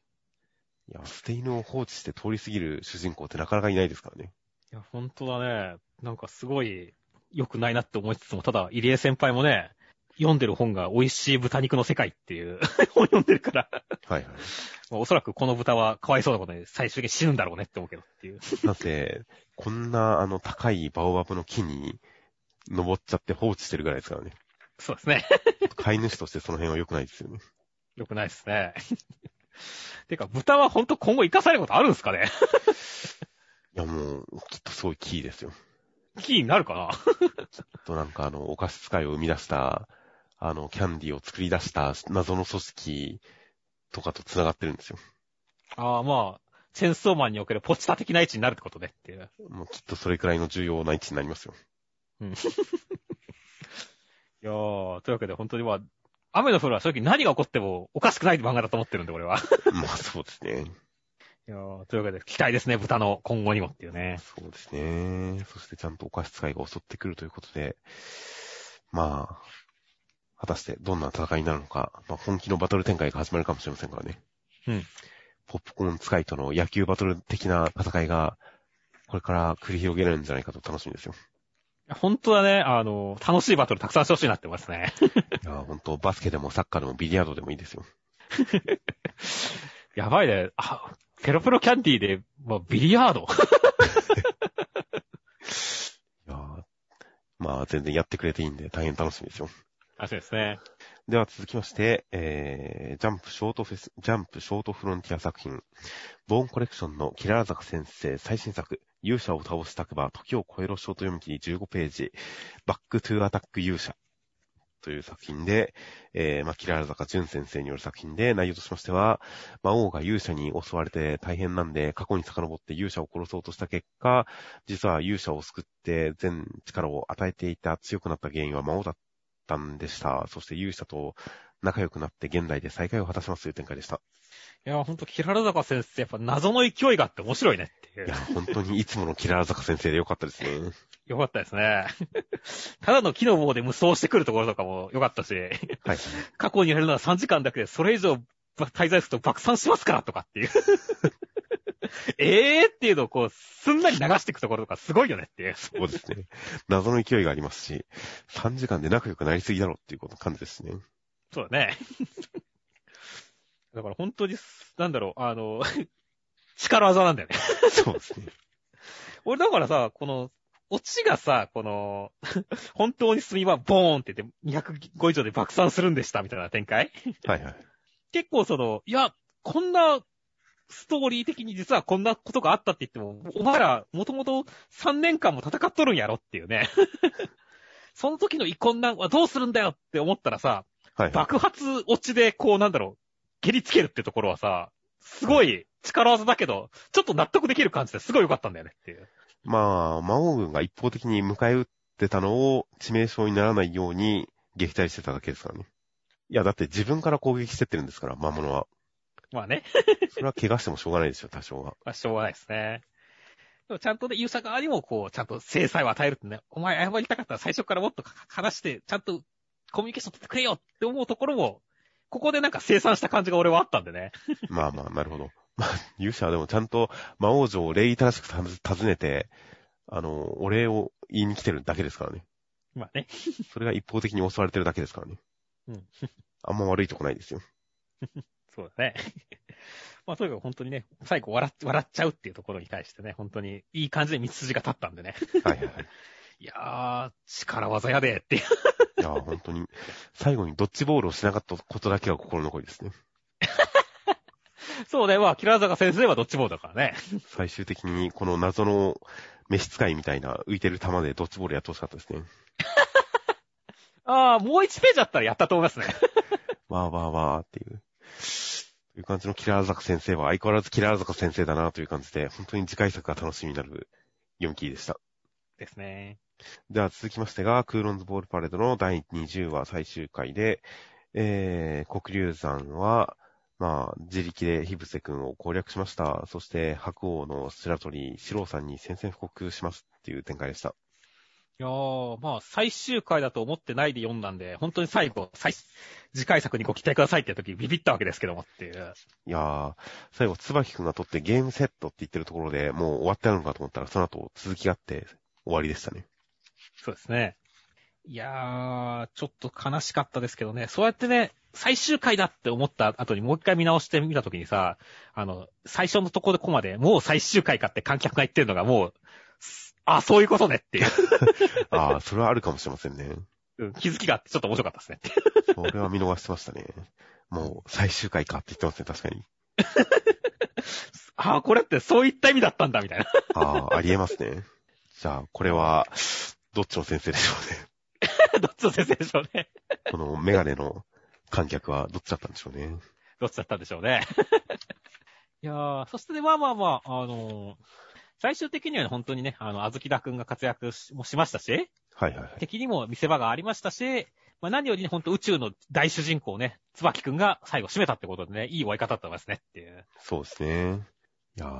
いや、捨て犬を放置して通り過ぎる主人公ってなかなかいないですからね。いや、本当だね。なんかすごい良くないなって思いつつも、ただ、入江先輩もね、読んでる本が美味しい豚肉の世界っていう 本読んでるから、はいはい。まあおそらくこの豚はかわいそうなことで最終的に死ぬんだろうねって思うけどっていう。だって、こんなあの高いバオバブの木に登っちゃって放置してるぐらいですからね。そうですね。飼い主としてその辺は良くないですよね。良くないですね。てか、豚は本当今後生かされることあるんですかね？いやもう、きっとすごいキーですよ。キーになるかな？となんかあの、お菓子使いを生み出した、あの、キャンディーを作り出した謎の組織とかと繋がってるんですよ。ああ、まあ、チェンソーマンにおけるポチタ的な位置になるってことねっていう。もうきっとそれくらいの重要な位置になりますよ。いやー、というわけで本当にまあ、雨の降るは正直何が起こってもおかしくない漫画だと思ってるんで、俺は。まあそうですね。いやーというわけで期待ですね、豚の今後にもっていうね。そうですね。そしてちゃんとお菓子使いが襲ってくるということで、まあ、果たしてどんな戦いになるのか、まあ、本気のバトル展開が始まるかもしれませんからね。うん。ポップコーン使いとの野球バトル的な戦いが、これから繰り広げられるんじゃないかと楽しみですよ。本当だね、あの、楽しいバトルたくさんしてほしいなってますね。いや、本当バスケでもサッカーでもビリヤードでもいいですよ。やばいね。あ、ペロペロキャンディーで、まあ、ビリヤード いやまあ、全然やってくれていいんで大変楽しみですよ。あ、そうですね。では続きまして、えー、ジャンプショートフェス、ジャンプショートフロンティア作品、ボーンコレクションのキララザカ先生最新作、勇者を倒したくば、時を超えろショート読み切り15ページ、バックトゥーアタック勇者という作品で、えー、まあ、キララザカ淳先生による作品で、内容としましては、魔王が勇者に襲われて大変なんで、過去に遡って勇者を殺そうとした結果、実は勇者を救って全力を与えていた強くなった原因は魔王だったでした。そして勇者と仲良くなって現代で再会を果たしますという展開でした。いや、ほんと、キララ坂先生、やっぱ謎の勢いがあって面白いねっていういや、。本当にいつものキララ坂先生でよかったですね。よかったですね。ただの木の棒で無双してくるところとかもよかったし、はい。過去にやるのは3時間だけでそれ以上滞在すると爆散しますからとかっていう。ええっていうのをこう、すんなり流していくところとかすごいよねっていう。そうですね。謎の勢いがありますし、3時間で仲良くなりすぎだろうっていうこと感じですね。そうだね。だから本当に、なんだろう、あの、力技なんだよね。そうですね。俺だからさ、この、オチがさ、この、本当に炭はボーンって言って205以上で爆散するんでしたみたいな展開はいはい。結構その、いや、こんな、ストーリー的に実はこんなことがあったって言っても、お前らもともと3年間も戦っとるんやろっていうね。その時の遺恨なんはどうするんだよって思ったらさ、はいはい。爆発落ちでこうなんだろう、蹴りつけるってところはさ、すごい力技だけど、ちょっと納得できる感じですごい良かったんだよねっていう。まあ、魔王軍が一方的に迎え撃ってたのを致命傷にならないように撃退してただけですからね。いや、だって自分から攻撃してってるんですから、魔物は。まあね。それは怪我してもしょうがないですよ、多少は。まあ、しょうがないですね。でもちゃんとね、ユーザー側にもこう、ちゃんと制裁を与えるってね、お前謝りたかったら最初からもっと話して、ちゃんとコミュニケーション取ってくれよって思うところも、ここでなんか生産した感じが俺はあったんでね。まあまあ、なるほど。まあ、勇者はでもちゃんと魔王城を礼儀正しく訪ねて、あの、お礼を言いに来てるだけですからね。まあね。それが一方的に襲われてるだけですからね。うん。あんま悪いとこないですよ。そうだね。まあ、とにかく本当にね、最後笑っ笑っちゃうっていうところに対してね、本当にいい感じで道筋が立ったんでね。はいはいはい。いやー、力技やでっていう。いや、本当に、最後にドッジボールをしなかったことだけは心残りですね。そうね、まあ、キラーザが先生はどっちもだからね。最終的に、この謎の召使いみたいな浮いてる球でドッジボールやってほしかったですね。ああ、もう1ページあったらやったと思いますね。わーわーわーっていう。という感じのキラーザカ先生は相変わらずキラーザカ先生だなという感じで、本当に次回作が楽しみになる読み切りでした。ですね。では続きましてが、クーロンズボールパレードの第20話最終回で、えー、黒竜山は、まあ、自力でヒブセ君を攻略しました。そして、白王の白鳥、四郎さんに宣戦布告しますっていう展開でした。いやー、まあ、最終回だと思ってないで読んだんで、本当に最後、最、次回作にご期待くださいって時ビビったわけですけどもっていう。いやー、最後、椿くんが取ってゲームセットって言ってるところでもう終わってるのかと思ったら、その後続きがあって終わりでしたね。そうですね。いやー、ちょっと悲しかったですけどね、そうやってね、最終回だって思った後にもう一回見直してみた時にさ、あの、最初のとこでコマでもう最終回かって観客が言ってるのがもう、あ、そういうことねっていう、あー、それはあるかもしれませんね。うん気づきがあってちょっと面白かったですね。それは見逃してましたね。もう、最終回かって言ってますね、確かに。あ、これってそういった意味だったんだみたいな。ああ、ありえますね。じゃあ、これは、どっちの先生でしょうね。どっちの先生でしょうね。このメガネの観客はどっちだったんでしょうね。どっちだったんでしょうね。いやー、そしてね、まあまあまあ、あのー最終的にはね、本当にね、あの、あずきだくんが活躍しもしましたし、はいはいはい。敵にも見せ場がありましたし、まあ何よりね、本当宇宙の大主人公ね、つばきくんが最後締めたってことでね、いい終わり方だったと思いますねっていう。そうですね。いやー、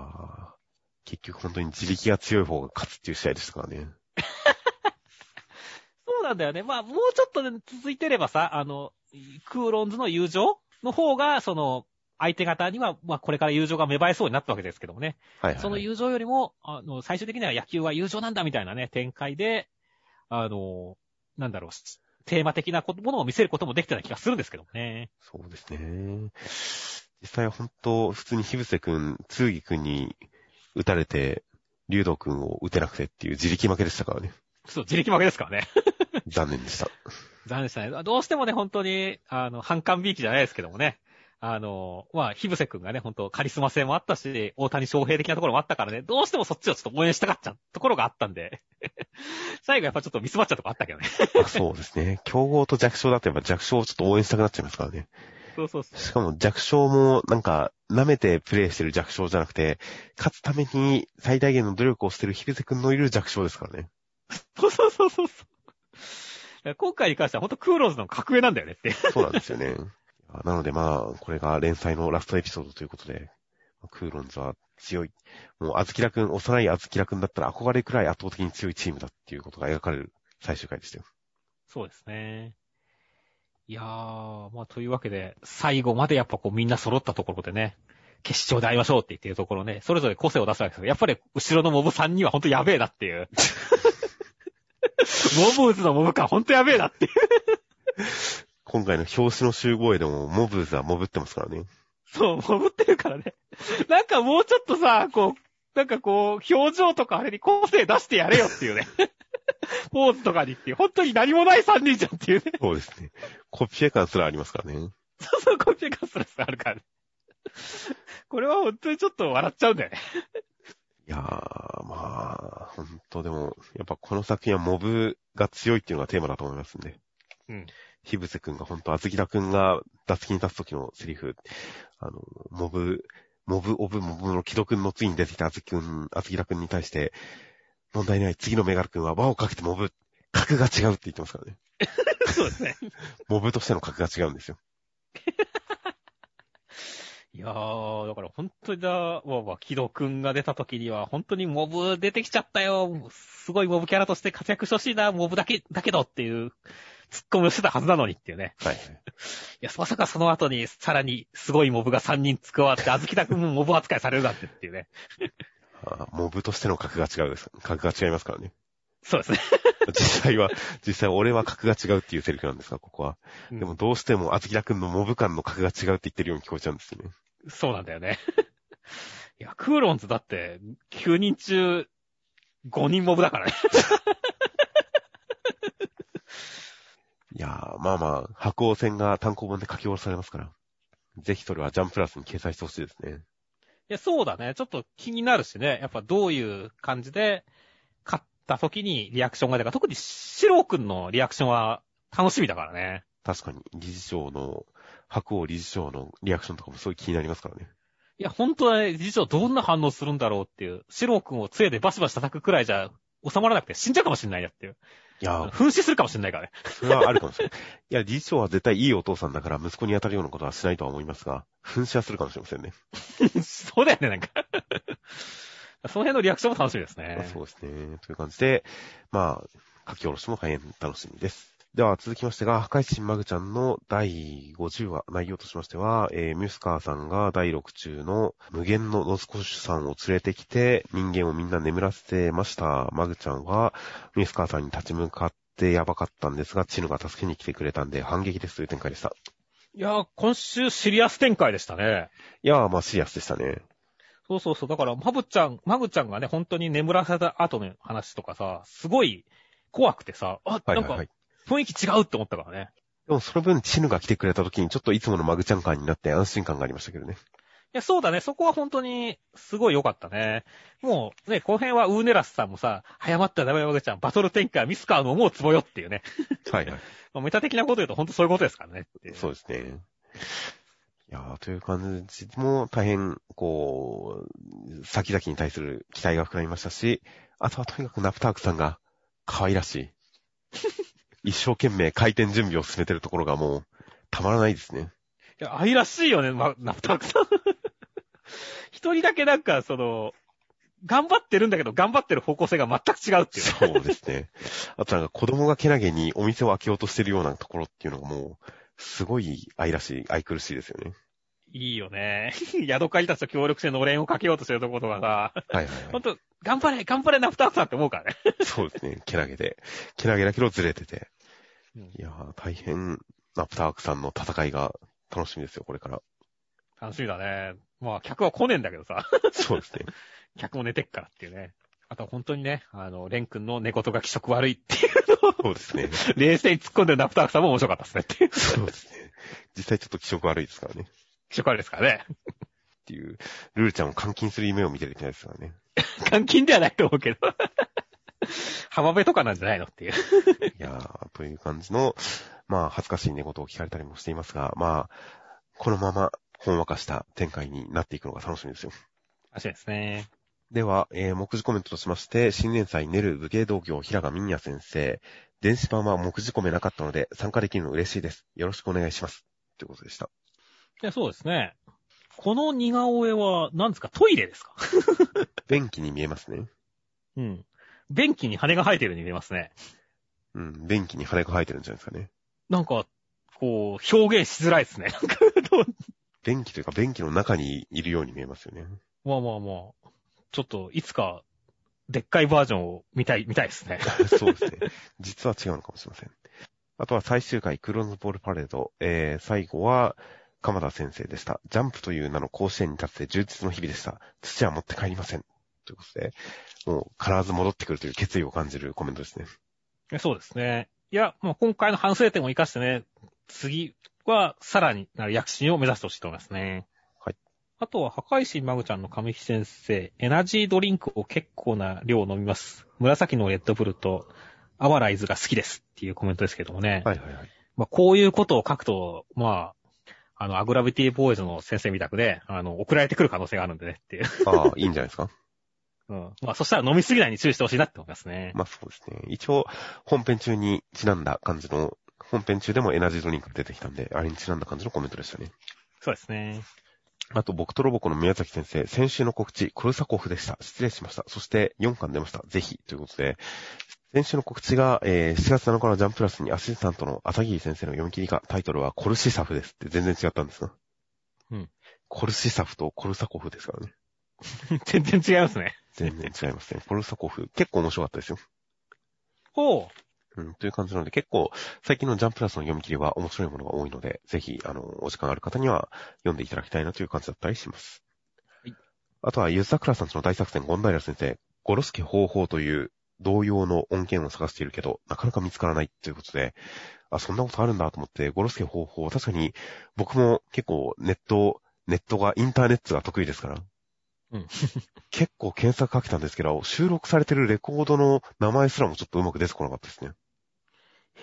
結局本当に自力が強い方が勝つっていう試合でしたからね。そうなんだよね。まあ、もうちょっとね、続いてればさ、あの、クーロンズの友情の方が、その、相手方には、まあ、これから友情が芽生えそうになったわけですけどもね。はいはい、はい。その友情よりも、あの、最終的には野球は友情なんだみたいなね、展開で、あの、なんだろう、テーマ的なものを見せることもできてた気がするんですけどもね。そうですね。実際は本当、普通にヒブセ君、ツーギ君に撃たれて、リュウド君を撃てなくてっていう自力負けでしたからね。そう、自力負けですからね。残念でした。残念でしたね。どうしてもね、本当に、あの、反感びいきじゃないですけどもね。あの、まあ、ヒブセ君がね、本当カリスマ性もあったし、大谷翔平的なところもあったからね、どうしてもそっちをちょっと応援したかっちゃうところがあったんで、最後やっぱちょっとミスマッチャとかあったけどね。あそうですね。強豪と弱小だとやっぱ弱小をちょっと応援したくなっちゃいますからね。そうそうそう。しかも弱小もなんか舐めてプレイしてる弱小じゃなくて、勝つために最大限の努力をしてるヒベセ君のいる弱小ですからね。そうそうそうそうそう。今回に関しては本当クーローズの格上なんだよねって。そうなんですよね。なのでまあ、これが連載のラストエピソードということで、クーロンズは強い。もう、あずきらくん、幼いあずきらくんだったら憧れくらい圧倒的に強いチームだっていうことが描かれる最終回でしたよ。そうですね。いやー、まあというわけで、最後までやっぱこうみんな揃ったところでね、決勝で会いましょうって言ってるところね、それぞれ個性を出すわけですけど、やっぱり後ろのモブさんにはほんとやべえなっていう。モブーズのモブ感ほんとやべえなっていう。今回の表紙の集合絵でも、モブーズはモブってますからね。そう、潜ってるからね。なんかもうちょっとさ、こう、なんかこう、表情とかあれに個性出してやれよっていうね。ポーズとかにっていう、本当に何もない3人じゃんっていうね。そうですね。コピペ感すらありますからね。そうそう、コピーカスラスあるからね。これは本当にちょっと笑っちゃうんだよね。いやー、まあ、本当でも、やっぱこの作品はモブが強いっていうのがテーマだと思いますんで。うん。ひぶせくんが本当、あずきらくんが打席に立つ時のセリフ、あの、モブ、モブ、オブ、モブの木戸くんの次に出てきたあずきくん、あずきらくんに対して、問題ない、次のメガルくんは輪をかけてモブ、格が違うって言ってますからね。そうですね。モブとしての格が違うんですよ。いやー、だから本当にだ、まあまあ、木戸くんが出た時には、本当にモブ出てきちゃったよ。すごいモブキャラとして活躍してほしいな、モブだけ、だけどっていう、ツッコミをしてたはずなのにっていうね。はい。いや、まさかその後に、さらにすごいモブが3人加わって、あずきだくんもモブ扱いされるなんてっていうね。あモブとしての格が違うです。格が違いますからね。そうですね。実際は、実際俺は格が違うっていうセリフなんですが、ここは。うんでもどうしてもあずきらくんのモブ感の格が違うって言ってるように聞こえちゃうんですよね。そうなんだよね。いや、クーロンズだって、9人中、5人モブだからね。いやー、まあまあ、白鸚戦が単行本で書き下ろされますから。ぜひそれはジャンプラスに掲載してほしいですね。いや、そうだね。ちょっと気になるしね。やっぱどういう感じで、勝った時にリアクションが出るか。特にシロー君のリアクションは楽しみだからね。確かに、理事長の、白鸚理事長のリアクションとかもすごい気になりますからね。いや、本当はね、理事長どんな反応するんだろうっていう。シロー君を杖でバシバシ叩くくらいじゃ収まらなくて死んじゃうかもしんないやっていう。いやー、噴死するかもしんないからね。それはあるかもしれない。いや、理事長は絶対いいお父さんだから息子に当たるようなことはしないとは思いますが、噴射するかもしれませんね。そうだよね、なんか。その辺のリアクションも楽しみですね。そうですね。という感じで、まあ、書き下ろしも大変楽しみです。では続きましてが、破壊神マグちゃんの第50話、内容としましては、えー、ミュスカーさんが第6中の無限のノスコシュさんを連れてきて、人間をみんな眠らせてました。マグちゃんは、ミュスカーさんに立ち向かってやばかったんですが、チヌが助けに来てくれたんで反撃ですという展開でした。いや、今週シリアス展開でしたね。いやー、まあシリアスでしたね。そうそうそう。だから、マブちゃん、マグちゃんがね、本当に眠らせた後の話とかさ、すごい怖くてさ、あ、はいはいなんかはい。雰囲気違うって思ったからね。でもその分、チヌが来てくれた時にちょっといつものマグちゃん感になって安心感がありましたけどね。いや、そうだね。そこは本当に、すごい良かったね。もう、ね、この辺はウーネラスさんもさ、早まったらダメマグちゃん、バトル展開、ミスカーの思うツボよっていうね。はいはい。まあメタ的なこと言うと本当そういうことですからね。そうですね。いやーという感じも大変、こう、先々に対する期待が膨らみましたし、あとはとにかくナプタークさんが可愛らしい。一生懸命回転準備を進めてるところがもう、たまらないですね。いや、愛らしいよね、ま、ナプタークさん。一人だけなんか、その、頑張ってるんだけど、頑張ってる方向性が全く違うっていうね。そうですね。あとなんか子供がけなげにお店を開けようとしてるようなところっていうのがもう、すごい愛らしい、愛くるしいですよね。いいよね。ヤドカリたちと協力してのれんをかけようとしてるところとかさ、はいはい、はほんと、頑張れ、頑張れ、ナプタークさんって思うからね。い。そうですね。けなげで。けなげだけどずれてて。うんいやー、大変、ナプタークさんの戦いが楽しみですよ、これから。楽しみだね。まあ、客は来ねえんだけどさ、そうですね。客も寝てっからっていうね。あと本当にね、あの、レン君の寝言が気色悪いっていうのを、そうですね。冷静に突っ込んでるナプタークさんも面白かったですねっていう。そうですね。実際ちょっと気色悪いですからね。っ気色悪いですからね。ていう、ルールちゃんを監禁する夢を見てるみたいですからね。監禁ではないと思うけど。浜辺とかなんじゃないのっていう。いやー、という感じの、まあ、恥ずかしい寝言を聞かれたりもしていますが、まあ、このまま、ほんわかした展開になっていくのが楽しみですよ。らしいですね。では、えー、目次コメントとしまして、新年祭ネル武芸道業平賀美也先生、電子版は目次コメなかったので参加できるの嬉しいです。よろしくお願いします。ということでした。いや、そうですね。この似顔絵は、何ですか？トイレですか？便器に見えますね。うん。便器に羽が生えてるように見えますね。うん、便器に羽が生えてるんじゃないですかね。なんか、こう、表現しづらいですね。なんかどう便器というか便器の中にいるように見えますよね。まあまあまあ。ちょっと、いつか、でっかいバージョンを見たい、見たいですね。そうですね。実は違うのかもしれません。あとは最終回、クローズボールパレード。えー、最後は、鎌田先生でした。ジャンプという名の甲子園に立って充実の日々でした。土は持って帰りません。ということで、もう必ず戻ってくるという決意を感じるコメントですね。そうですね。いや、もう今回の反省点を活かしてね、次はさらになる躍進を目指してほしいと思いますね。はい。あとは、破壊神マグちゃんの神木先生、エナジードリンクを結構な量飲みます。紫のレッドブルとアマライズが好きですっていうコメントですけどもね。はいはいはい。まあ、こういうことを書くと、まあ、あの、アグラビティボーイズの先生みたくで、あの、送られてくる可能性があるんでねっていう。ああ、いいんじゃないですか？うん。まあ、そしたら飲みすぎないに注意してほしいなって思いますね。まあそうですね。一応、本編中にちなんだ感じの、本編中でもエナジードリンクが出てきたんで、あれにちなんだ感じのコメントでしたね。そうですね。あと、僕とロボコの宮崎先生、先週の告知、コルサコフでした。失礼しました。そして、4巻出ました。ぜひ、ということで、先週の告知が、えー、7月7日のジャンププラスにアシスタントの朝霧先生の読み切りが、タイトルはコルシサフですって全然違ったんですが。うん。コルシサフとコルサコフですからね。全然違いますね。全然違いますね。コルサコフ、結構面白かったですよ。ほう。うん、という感じなので、結構、最近のジャンププラスの読み切りは面白いものが多いので、ぜひ、あの、お時間ある方には読んでいただきたいなという感じだったりします。はい。あとは、ゆずさくらさんちの大作戦、ゴンダイラ先生、ゴロスケ方法という同様の音源を探しているけど、なかなか見つからないということで、あ、そんなことあるんだと思って、ゴロスケ方法、確かに、僕も結構ネット、ネットが、インターネットが得意ですから、うん。結構検索かけたんですけど、収録されてるレコードの名前すらもちょっとうまく出てこなかったですね。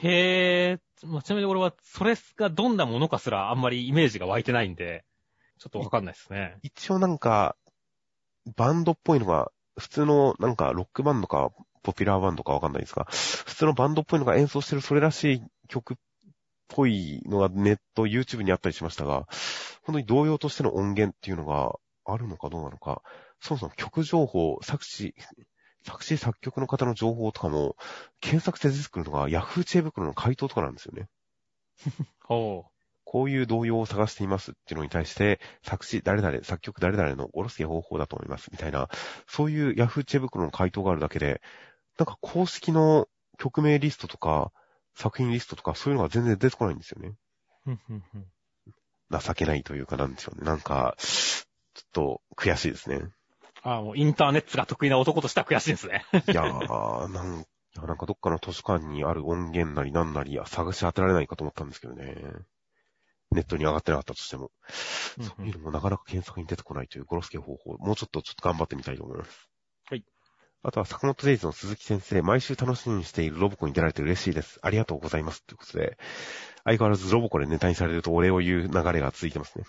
へえ、まあちなみに俺は、それがどんなものかすらあんまりイメージが湧いてないんで、ちょっとわかんないですね。一応なんか、バンドっぽいのが、普通のなんかロックバンドか、ポピュラーバンドかわかんないですが、普通のバンドっぽいのが演奏してるそれらしい曲っぽいのがネット、YouTube にあったりしましたが、本当に同様としての音源っていうのがあるのかどうなのか、そもそも曲情報、作詞、作詞作曲の方の情報とかも、検索して出てくるのが Yahoo 知恵袋の回答とかなんですよね。ほこういう動揺を探していますっていうのに対して、作詞誰々、作曲誰々のおろす方法だと思いますみたいな、そういう Yahoo 知恵袋の回答があるだけで、なんか公式の曲名リストとか、作品リストとかそういうのが全然出てこないんですよね。情けないというかなんでしょうね。なんか、ちょっと悔しいですね。ああ、もうインターネットが得意な男としては悔しいですね。いやー、なんいやなんかどっかの図書館にある音源なりなんなり探し当てられないかと思ったんですけどね。ネットに上がってなかったとしても。そういうのもなかなか検索に出てこないというゴロスケ方法、もうちょっとちょっと頑張ってみたいと思います。はい。あとは、坂本デイズの鈴木先生、毎週楽しみにしているロボコに出られて嬉しいです。ありがとうございます。ということで、相変わらずロボコでネタにされるとお礼を言う流れが続いてますね。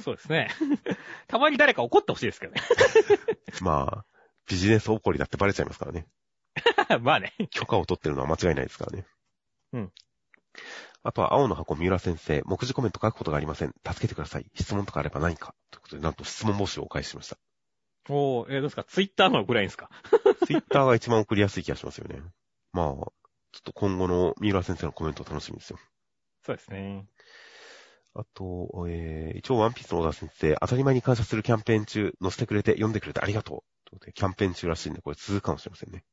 そうですね。たまに誰か怒ってほしいですけどね。まあ、ビジネス怒りだってバレちゃいますからね。まあね。許可を取ってるのは間違いないですからね。うん。あとは、青の箱三浦先生、目次コメント書くことがありません。助けてください。質問とかあれば何か。ということで、なんと質問募集をお返ししました。おー、えーどうですか？ツイッターのぐらいですか？ツイッターが一番送りやすい気がしますよね。まあ、ちょっと今後の三浦先生のコメント楽しみですよ。そうですね。あと、えー、一応ワンピースの小田先生、当たり前に感謝するキャンペーン中、載せてくれて、読んでくれてありがとう。ということで、キャンペーン中らしいんで、これ続くかもしれませんね。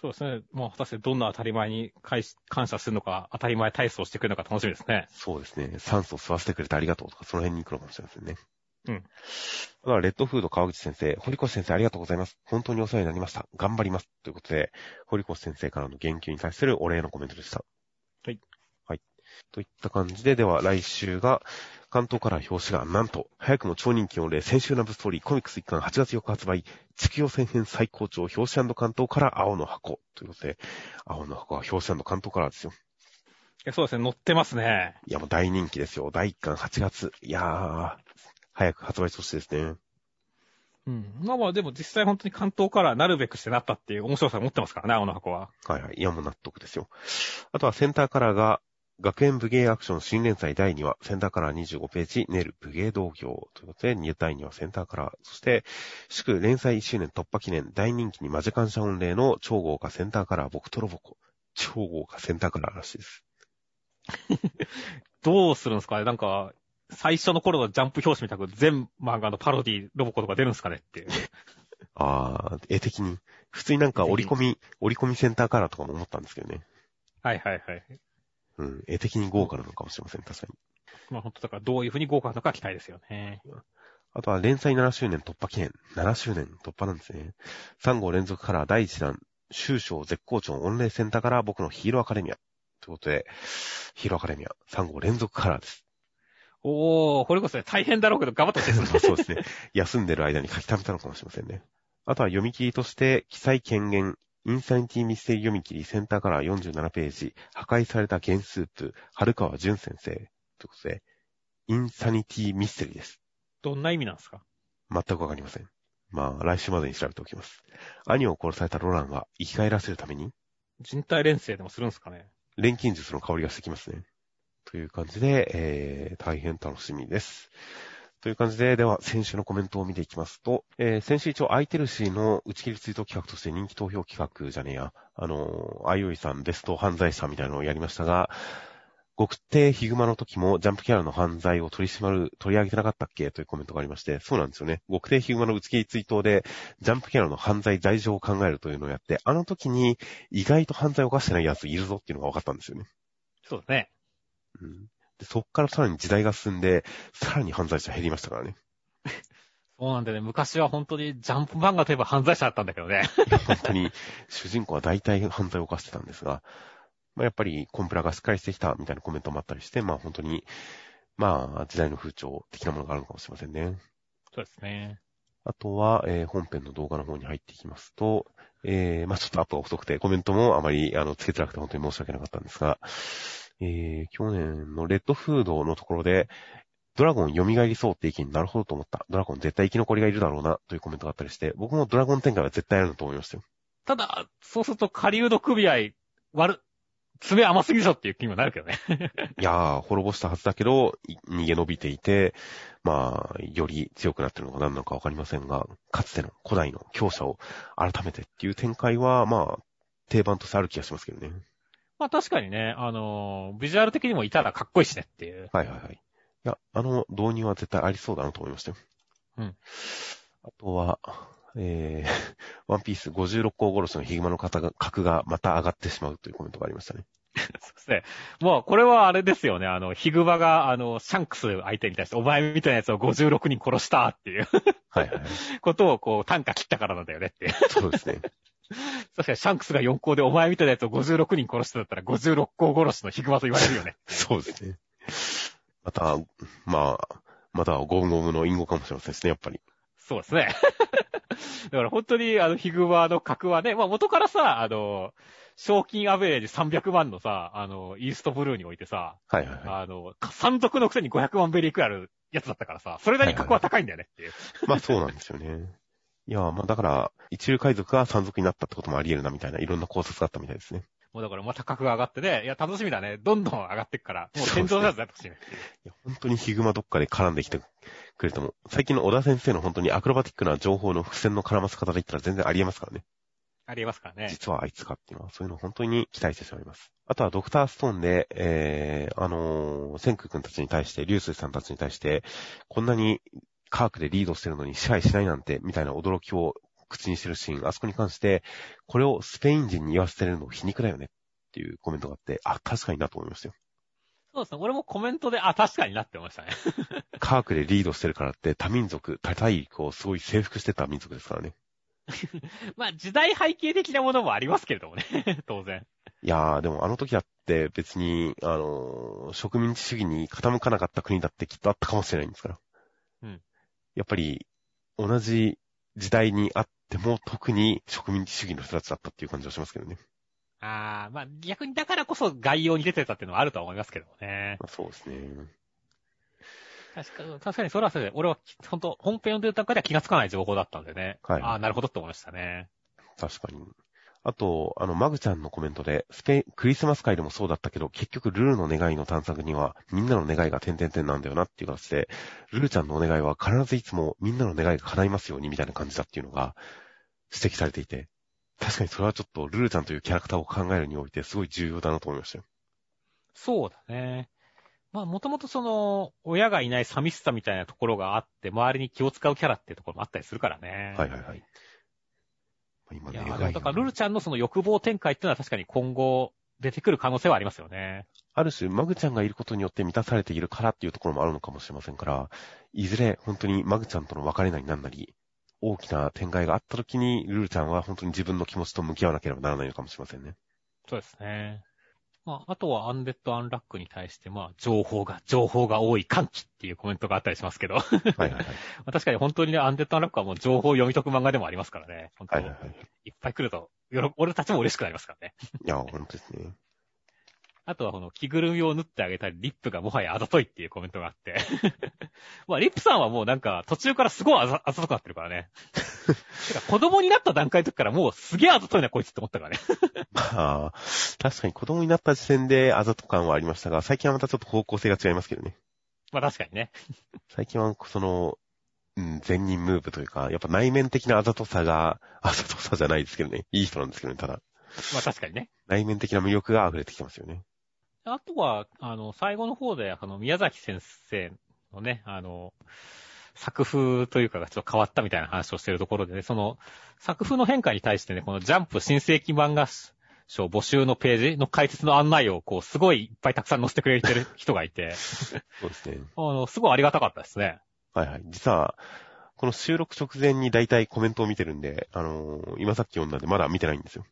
そうですね。もう果たしてどんな当たり前に感謝するのか、当たり前体操してくれるのか楽しみですね。そうですね。酸素吸わせてくれてありがとうとか、その辺に行くのかもしれませんね。うん。あとは、レッドフード川口先生、堀越先生ありがとうございます。本当にお世話になりました。頑張ります。ということで、堀越先生からの言及に対するお礼のコメントでした。といった感じで、では来週が、関東から表紙が、なんと、早くも超人気の例、先週ラブストーリー、コミックス一巻8月4日発売、地球予選編最高潮、表紙関東から青の箱。ということで、青の箱は表紙関東からですよ。いやそうですね。乗ってますね。いや、もう大人気ですよ。第1巻8月。いやー、早く発売してほしいですね。うん。まあまあ、でも実際本当に関東からなるべくしてなったっていう面白さを持ってますからね、青の箱は。はいはい。いや、もう納得ですよ。あとはセンターカラーが、学園武芸アクション新連載第2話、センターカラー25ページ、ネル武芸同業ということで、2第2話センターカラー、そして、祝連載1周年突破記念、大人気にマジ感謝御礼の超豪華センターカラー、僕とロボコ。超豪華センターカラーらしいです。どうするんですか？ねなんか、最初の頃のジャンプ表紙みたく全漫画のパロディロボコとか出るんですかねっていう。あー、絵的に。普通になんか折り込み、折り込みセンターカラーとかも思ったんですけどね。はいはいはい。うん、絵的に豪華なのかもしれません、確かに。まあ本当だからどういうふうに豪華なのか期待ですよね。あとは連載7周年突破記念。7周年突破なんですね。3号連続から第1弾、終章絶好調御礼センターから僕のヒーローアカデミア。ということで、ヒーローアカデミア3号連続カラーです。おー、これこそね、大変だろうけど頑張ってほしいですね。そうですね。休んでる間に書き溜めたのかもしれませんね。あとは読み切りとして、記載権限、インサニティミステリー読み切り、センターカラー47ページ、破壊された原スープ、春川淳先生。ということで、インサニティミステリーです。どんな意味なんですか？全くわかりません。まあ、来週までに調べておきます。兄を殺されたロランは生き返らせるために、人体錬成でもするんですかね？錬金術の香りがしてきますね。という感じで、えー、大変楽しみです。という感じで、では、先週のコメントを見ていきますと、えー、先週一応、アイテルシーの打ち切りツイート企画として人気投票企画じゃねえや、あのー、あいおいさんベスト犯罪者みたいなのをやりましたが、極低ヒグマの時もジャンプキャラの犯罪を取り締まる、取り上げてなかったっけ？というコメントがありまして、そうなんですよね。極低ヒグマの打ち切りツイートで、ジャンプキャラの犯罪罪状を考えるというのをやって、あの時に意外と犯罪を犯してない奴いるぞっていうのが分かったんですよね。そうですね。うんでそっからさらに時代が進んで、さらに犯罪者減りましたからね。そうなんだよね。昔は本当にジャンプ漫画といえば犯罪者だったんだけどね。本当に主人公は大体犯罪を犯してたんですが、まあ、やっぱりコンプラがしっかりしてきたみたいなコメントもあったりして、まあ本当に、まあ時代の風潮的なものがあるのかもしれませんね。そうですね。あとは、えー本編の動画の方に入っていきますと、えー、まあちょっとアップが遅くて、コメントもあまり、あの、つけてなくて本当に申し訳なかったんですが、えー、去年のレッドフードのところで、ドラゴン蘇りそうって意見になるほどと思った。ドラゴン絶対生き残りがいるだろうな、というコメントがあったりして、僕もドラゴン展開は絶対あると思いましたよ。ただ、そうすると狩人組合、悪、爪甘すぎでしょっていう気にもなるけどね。いやー、滅ぼしたはずだけど、い逃げ延びていて、まあ、より強くなってるのか何なのかわかりませんが、かつての古代の強者を改めてっていう展開は、まあ、定番としてある気がしますけどね。まあ確かにね、あのービジュアル的にもいたらかっこいいしねっていう。はいはいはい。いや、あの導入は絶対ありそうだなと思いましたよ。うん。あとは、えー、ワンピース56個殺しのヒグマの格がまた上がってしまうというコメントがありましたね。そうですね。もう、これはあれですよね。あの、ヒグマが、あの、シャンクス相手に対して、お前みたいなやつを56人殺したっていうはいはいはい。ことを、こう、単価切ったからなんだよねっていう。そうですね。確かにシャンクスが4校でお前みたいなやつを56人殺したんだったら、56校殺しのヒグマと言われるよね。そうですね。また、まあ、またゴムゴムの隠語かもしれませんですね、やっぱり。そうですね。だから本当に、あの、ヒグマの格はね、まあ元からさ、あの、賞金アベレージ300万のさ、あの、イーストブルーにおいてさ、はいはいはい。あの、山賊のくせに500万ベリーくらいあるやつだったからさ、それなりに格は高いんだよねっていう。まあそうなんですよね。いや、まあだから、一流海賊が山賊になったってこともあり得るなみたいな、いろんな考察があったみたいですね。もうだからまた格が上がってね、いや、楽しみだね。どんどん上がっていくから、もう天井のやつだってほしいね。いや、本当にヒグマどっかで絡んできてくれても、最近の小田先生の本当にアクロバティックな情報の伏線の絡ませ方で言ったら全然ありえますからね。ありえますからね。実はあいつかっていうのは、そういうのを本当に期待してしまいます。あとはドクターストーンで、えー、あのー、センク君たちに対して、リュウスイさんたちに対して、こんなに科学でリードしてるのに支配しないなんて、みたいな驚きを口にしてるシーン、あそこに関して、これをスペイン人に言わせてるの皮肉だよねっていうコメントがあって、あ、確かになと思いましたよ。そうですね。俺もコメントで、あ、確かになってましたね。科学でリードしてるからって多民族、多大陸をすごい征服してた民族ですからね。まあ、時代背景的なものもありますけれどもね。当然。いやー、でもあの時だって別に、あのー植民地主義に傾かなかった国だってきっとあったかもしれないんですから。うん。やっぱり、同じ時代にあっても特に植民地主義の人たちだったっていう感じはしますけどね。ああ、まあ、逆にだからこそ概要に出てたっていうのはあるとは思いますけどもね。まあ、そうですね。確か確かにそれはそれで、俺は本当本編読んでる段階では気がつかない情報だったんでね。はいああ、なるほどって思いましたね。確かに。あと、あの、マグちゃんのコメントで、スペイン、クリスマス会でもそうだったけど、結局ルルの願いの探索には、みんなの願いが点々点なんだよなっていう形で、ルルちゃんのお願いは必ずいつもみんなの願いが叶いますようにみたいな感じだっていうのが指摘されていて、確かにそれはちょっとルルちゃんというキャラクターを考えるにおいてすごい重要だなと思いましたよ。そうだね。まあ、もともとその、親がいない寂しさみたいなところがあって、周りに気を使うキャラっていうところもあったりするからね。はいはいはい。今いや、願いあのだから、ルルちゃんのその欲望展開っていうのは確かに今後、出てくる可能性はありますよね。ある種、マグちゃんがいることによって満たされているからっていうところもあるのかもしれませんから、いずれ本当にマグちゃんとの別れなりなんなり、大きな展開があった時に、ルルちゃんは本当に自分の気持ちと向き合わなければならないのかもしれませんね。そうですね。まあ、あとはアンデッド・アンラックに対して、まあ、情報が、情報が多い歓喜っていうコメントがあったりしますけど、まはいはいはい。あ確かに本当にね、アンデッド・アンラックはもう情報を読み解く漫画でもありますからね。本当はいはいはい。いっぱい来ると、俺たちも嬉しくなりますからね。いや、本当ですね。あとはこの着ぐるみを縫ってあげたり、リップがもはやあざといっていうコメントがあって。まあ、リップさんはもうなんか途中からすごいあざあざとくなってるからね。てか子供になった段階の時からもうすげえあざといなこいつって思ったからね。まあ、確かに子供になった時点であざと感はありましたが、最近はまたちょっと方向性が違いますけどね。まあ確かにね。最近はその、うん、善人ムーブというか、やっぱ内面的なあざとさが、あざとさじゃないですけどね。いい人なんですけどね、ただ。まあ確かにね。内面的な魅力が溢れてきてますよね。あとは、あの、最後の方で、あの、宮崎先生のね、あの、作風というかがちょっと変わったみたいな話をしてるところでね、その、作風の変化に対してね、このジャンプ新世紀漫画賞募集のページの解説の案内を、こう、すごいいっぱいたくさん載せてくれてる人がいて、そうですね。あの、すごいありがたかったですね。はいはい。実は、この収録直前に大体コメントを見てるんで、あのー今さっき読んだんでまだ見てないんですよ。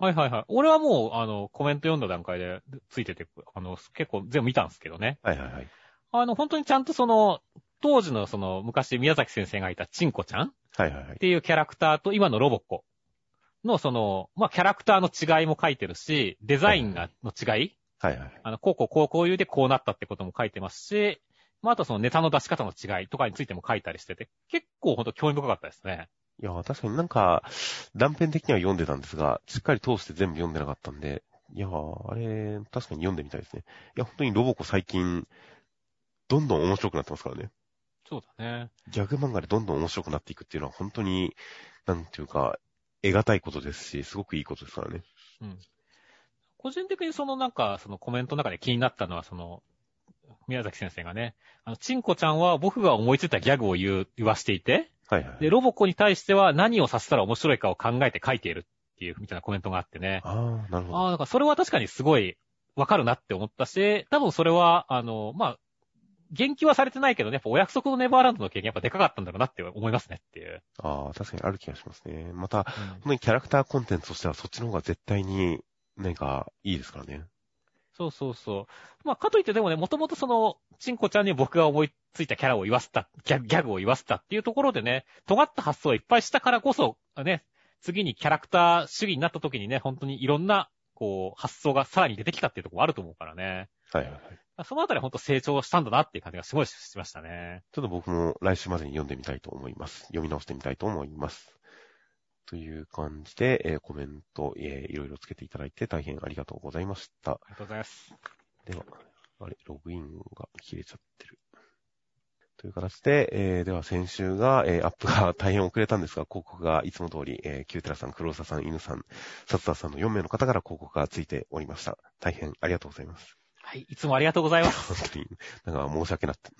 はいはいはい。俺はもう、あの、コメント読んだ段階でついてて、あの、結構全部見たんですけどね。はいはいはい。あの、本当にちゃんとその、当時のその、昔宮崎先生がいたチンコちゃん？はいはいはいっ。ていうキャラクターと今のロボッコのその、まあ、キャラクターの違いも書いてるし、デザインが、の違い？はいはい。あの、こうこうこうこういうでこうなったってことも書いてますし、まあ、あとそのネタの出し方の違いとかについても書いたりしてて、結構ほんと興味深かったですね。いや、確かになんか、断片的には読んでたんですが、しっかり通して全部読んでなかったんで、いや、あれ、確かに読んでみたいですね。いや、本当にロボコ最近、どんどん面白くなってますからね。そうだね。ギャグ漫画でどんどん面白くなっていくっていうのは本当に、なんていうか、得難いことですし、すごくいいことですからね。うん。個人的にそのなんか、そのコメントの中で気になったのは、その、宮崎先生がね、あの、チンコちゃんは僕が思いついたギャグを言う、言わしていて、はいはい。で、ロボコに対しては何をさせたら面白いかを考えて書いているっていう、みたいなコメントがあってね。ああ、なるほど。ああ、だからそれは確かにすごいわかるなって思ったし、多分それは、あの、まあ、言及はされてないけどね、やっぱお約束のネバーランドの経験やっぱでかかったんだろうなって思いますねっていう。ああ、確かにある気がしますね。また、うん本当にキャラクターコンテンツとしてはそっちの方が絶対に、なんか、いいですからね。そうそうそう。まあ、かといってでもね、もともとその、チンコちゃんに僕が思いついたキャラを言わせた、ギャギャグを言わせたっていうところでね、尖った発想をいっぱいしたからこそ、ね、次にキャラクター主義になった時にね、本当にいろんな、こう、発想がさらに出てきたっていうところもあると思うからね。はいはいはい。そのあたり本当成長したんだなっていう感じがすごいしましたね。ちょっと僕も来週までに読んでみたいと思います。読み直してみたいと思います。という感じで、えーコメント、えーいろいろつけていただいて大変ありがとうございました。ありがとうございます。では、あれ、ログインが切れちゃってる。という形で、えーでは先週が、えーアップが大変遅れたんですが、広告がいつも通り、えー、キューテラさん、クローサさん、犬さん、サツダさんの4名の方から広告がついておりました。大変ありがとうございます。はい、いつもありがとうございます。本当に、なんか申し訳なって、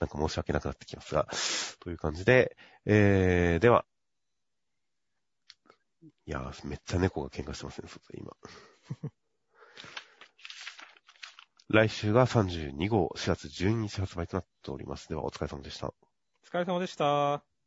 なんか申し訳なくなってきますが、という感じで、えー、では、いやー、めっちゃ猫が喧嘩してますね、外で今。来週が32号、4月12日発売となっております。では、お疲れ様でした。お疲れ様でした。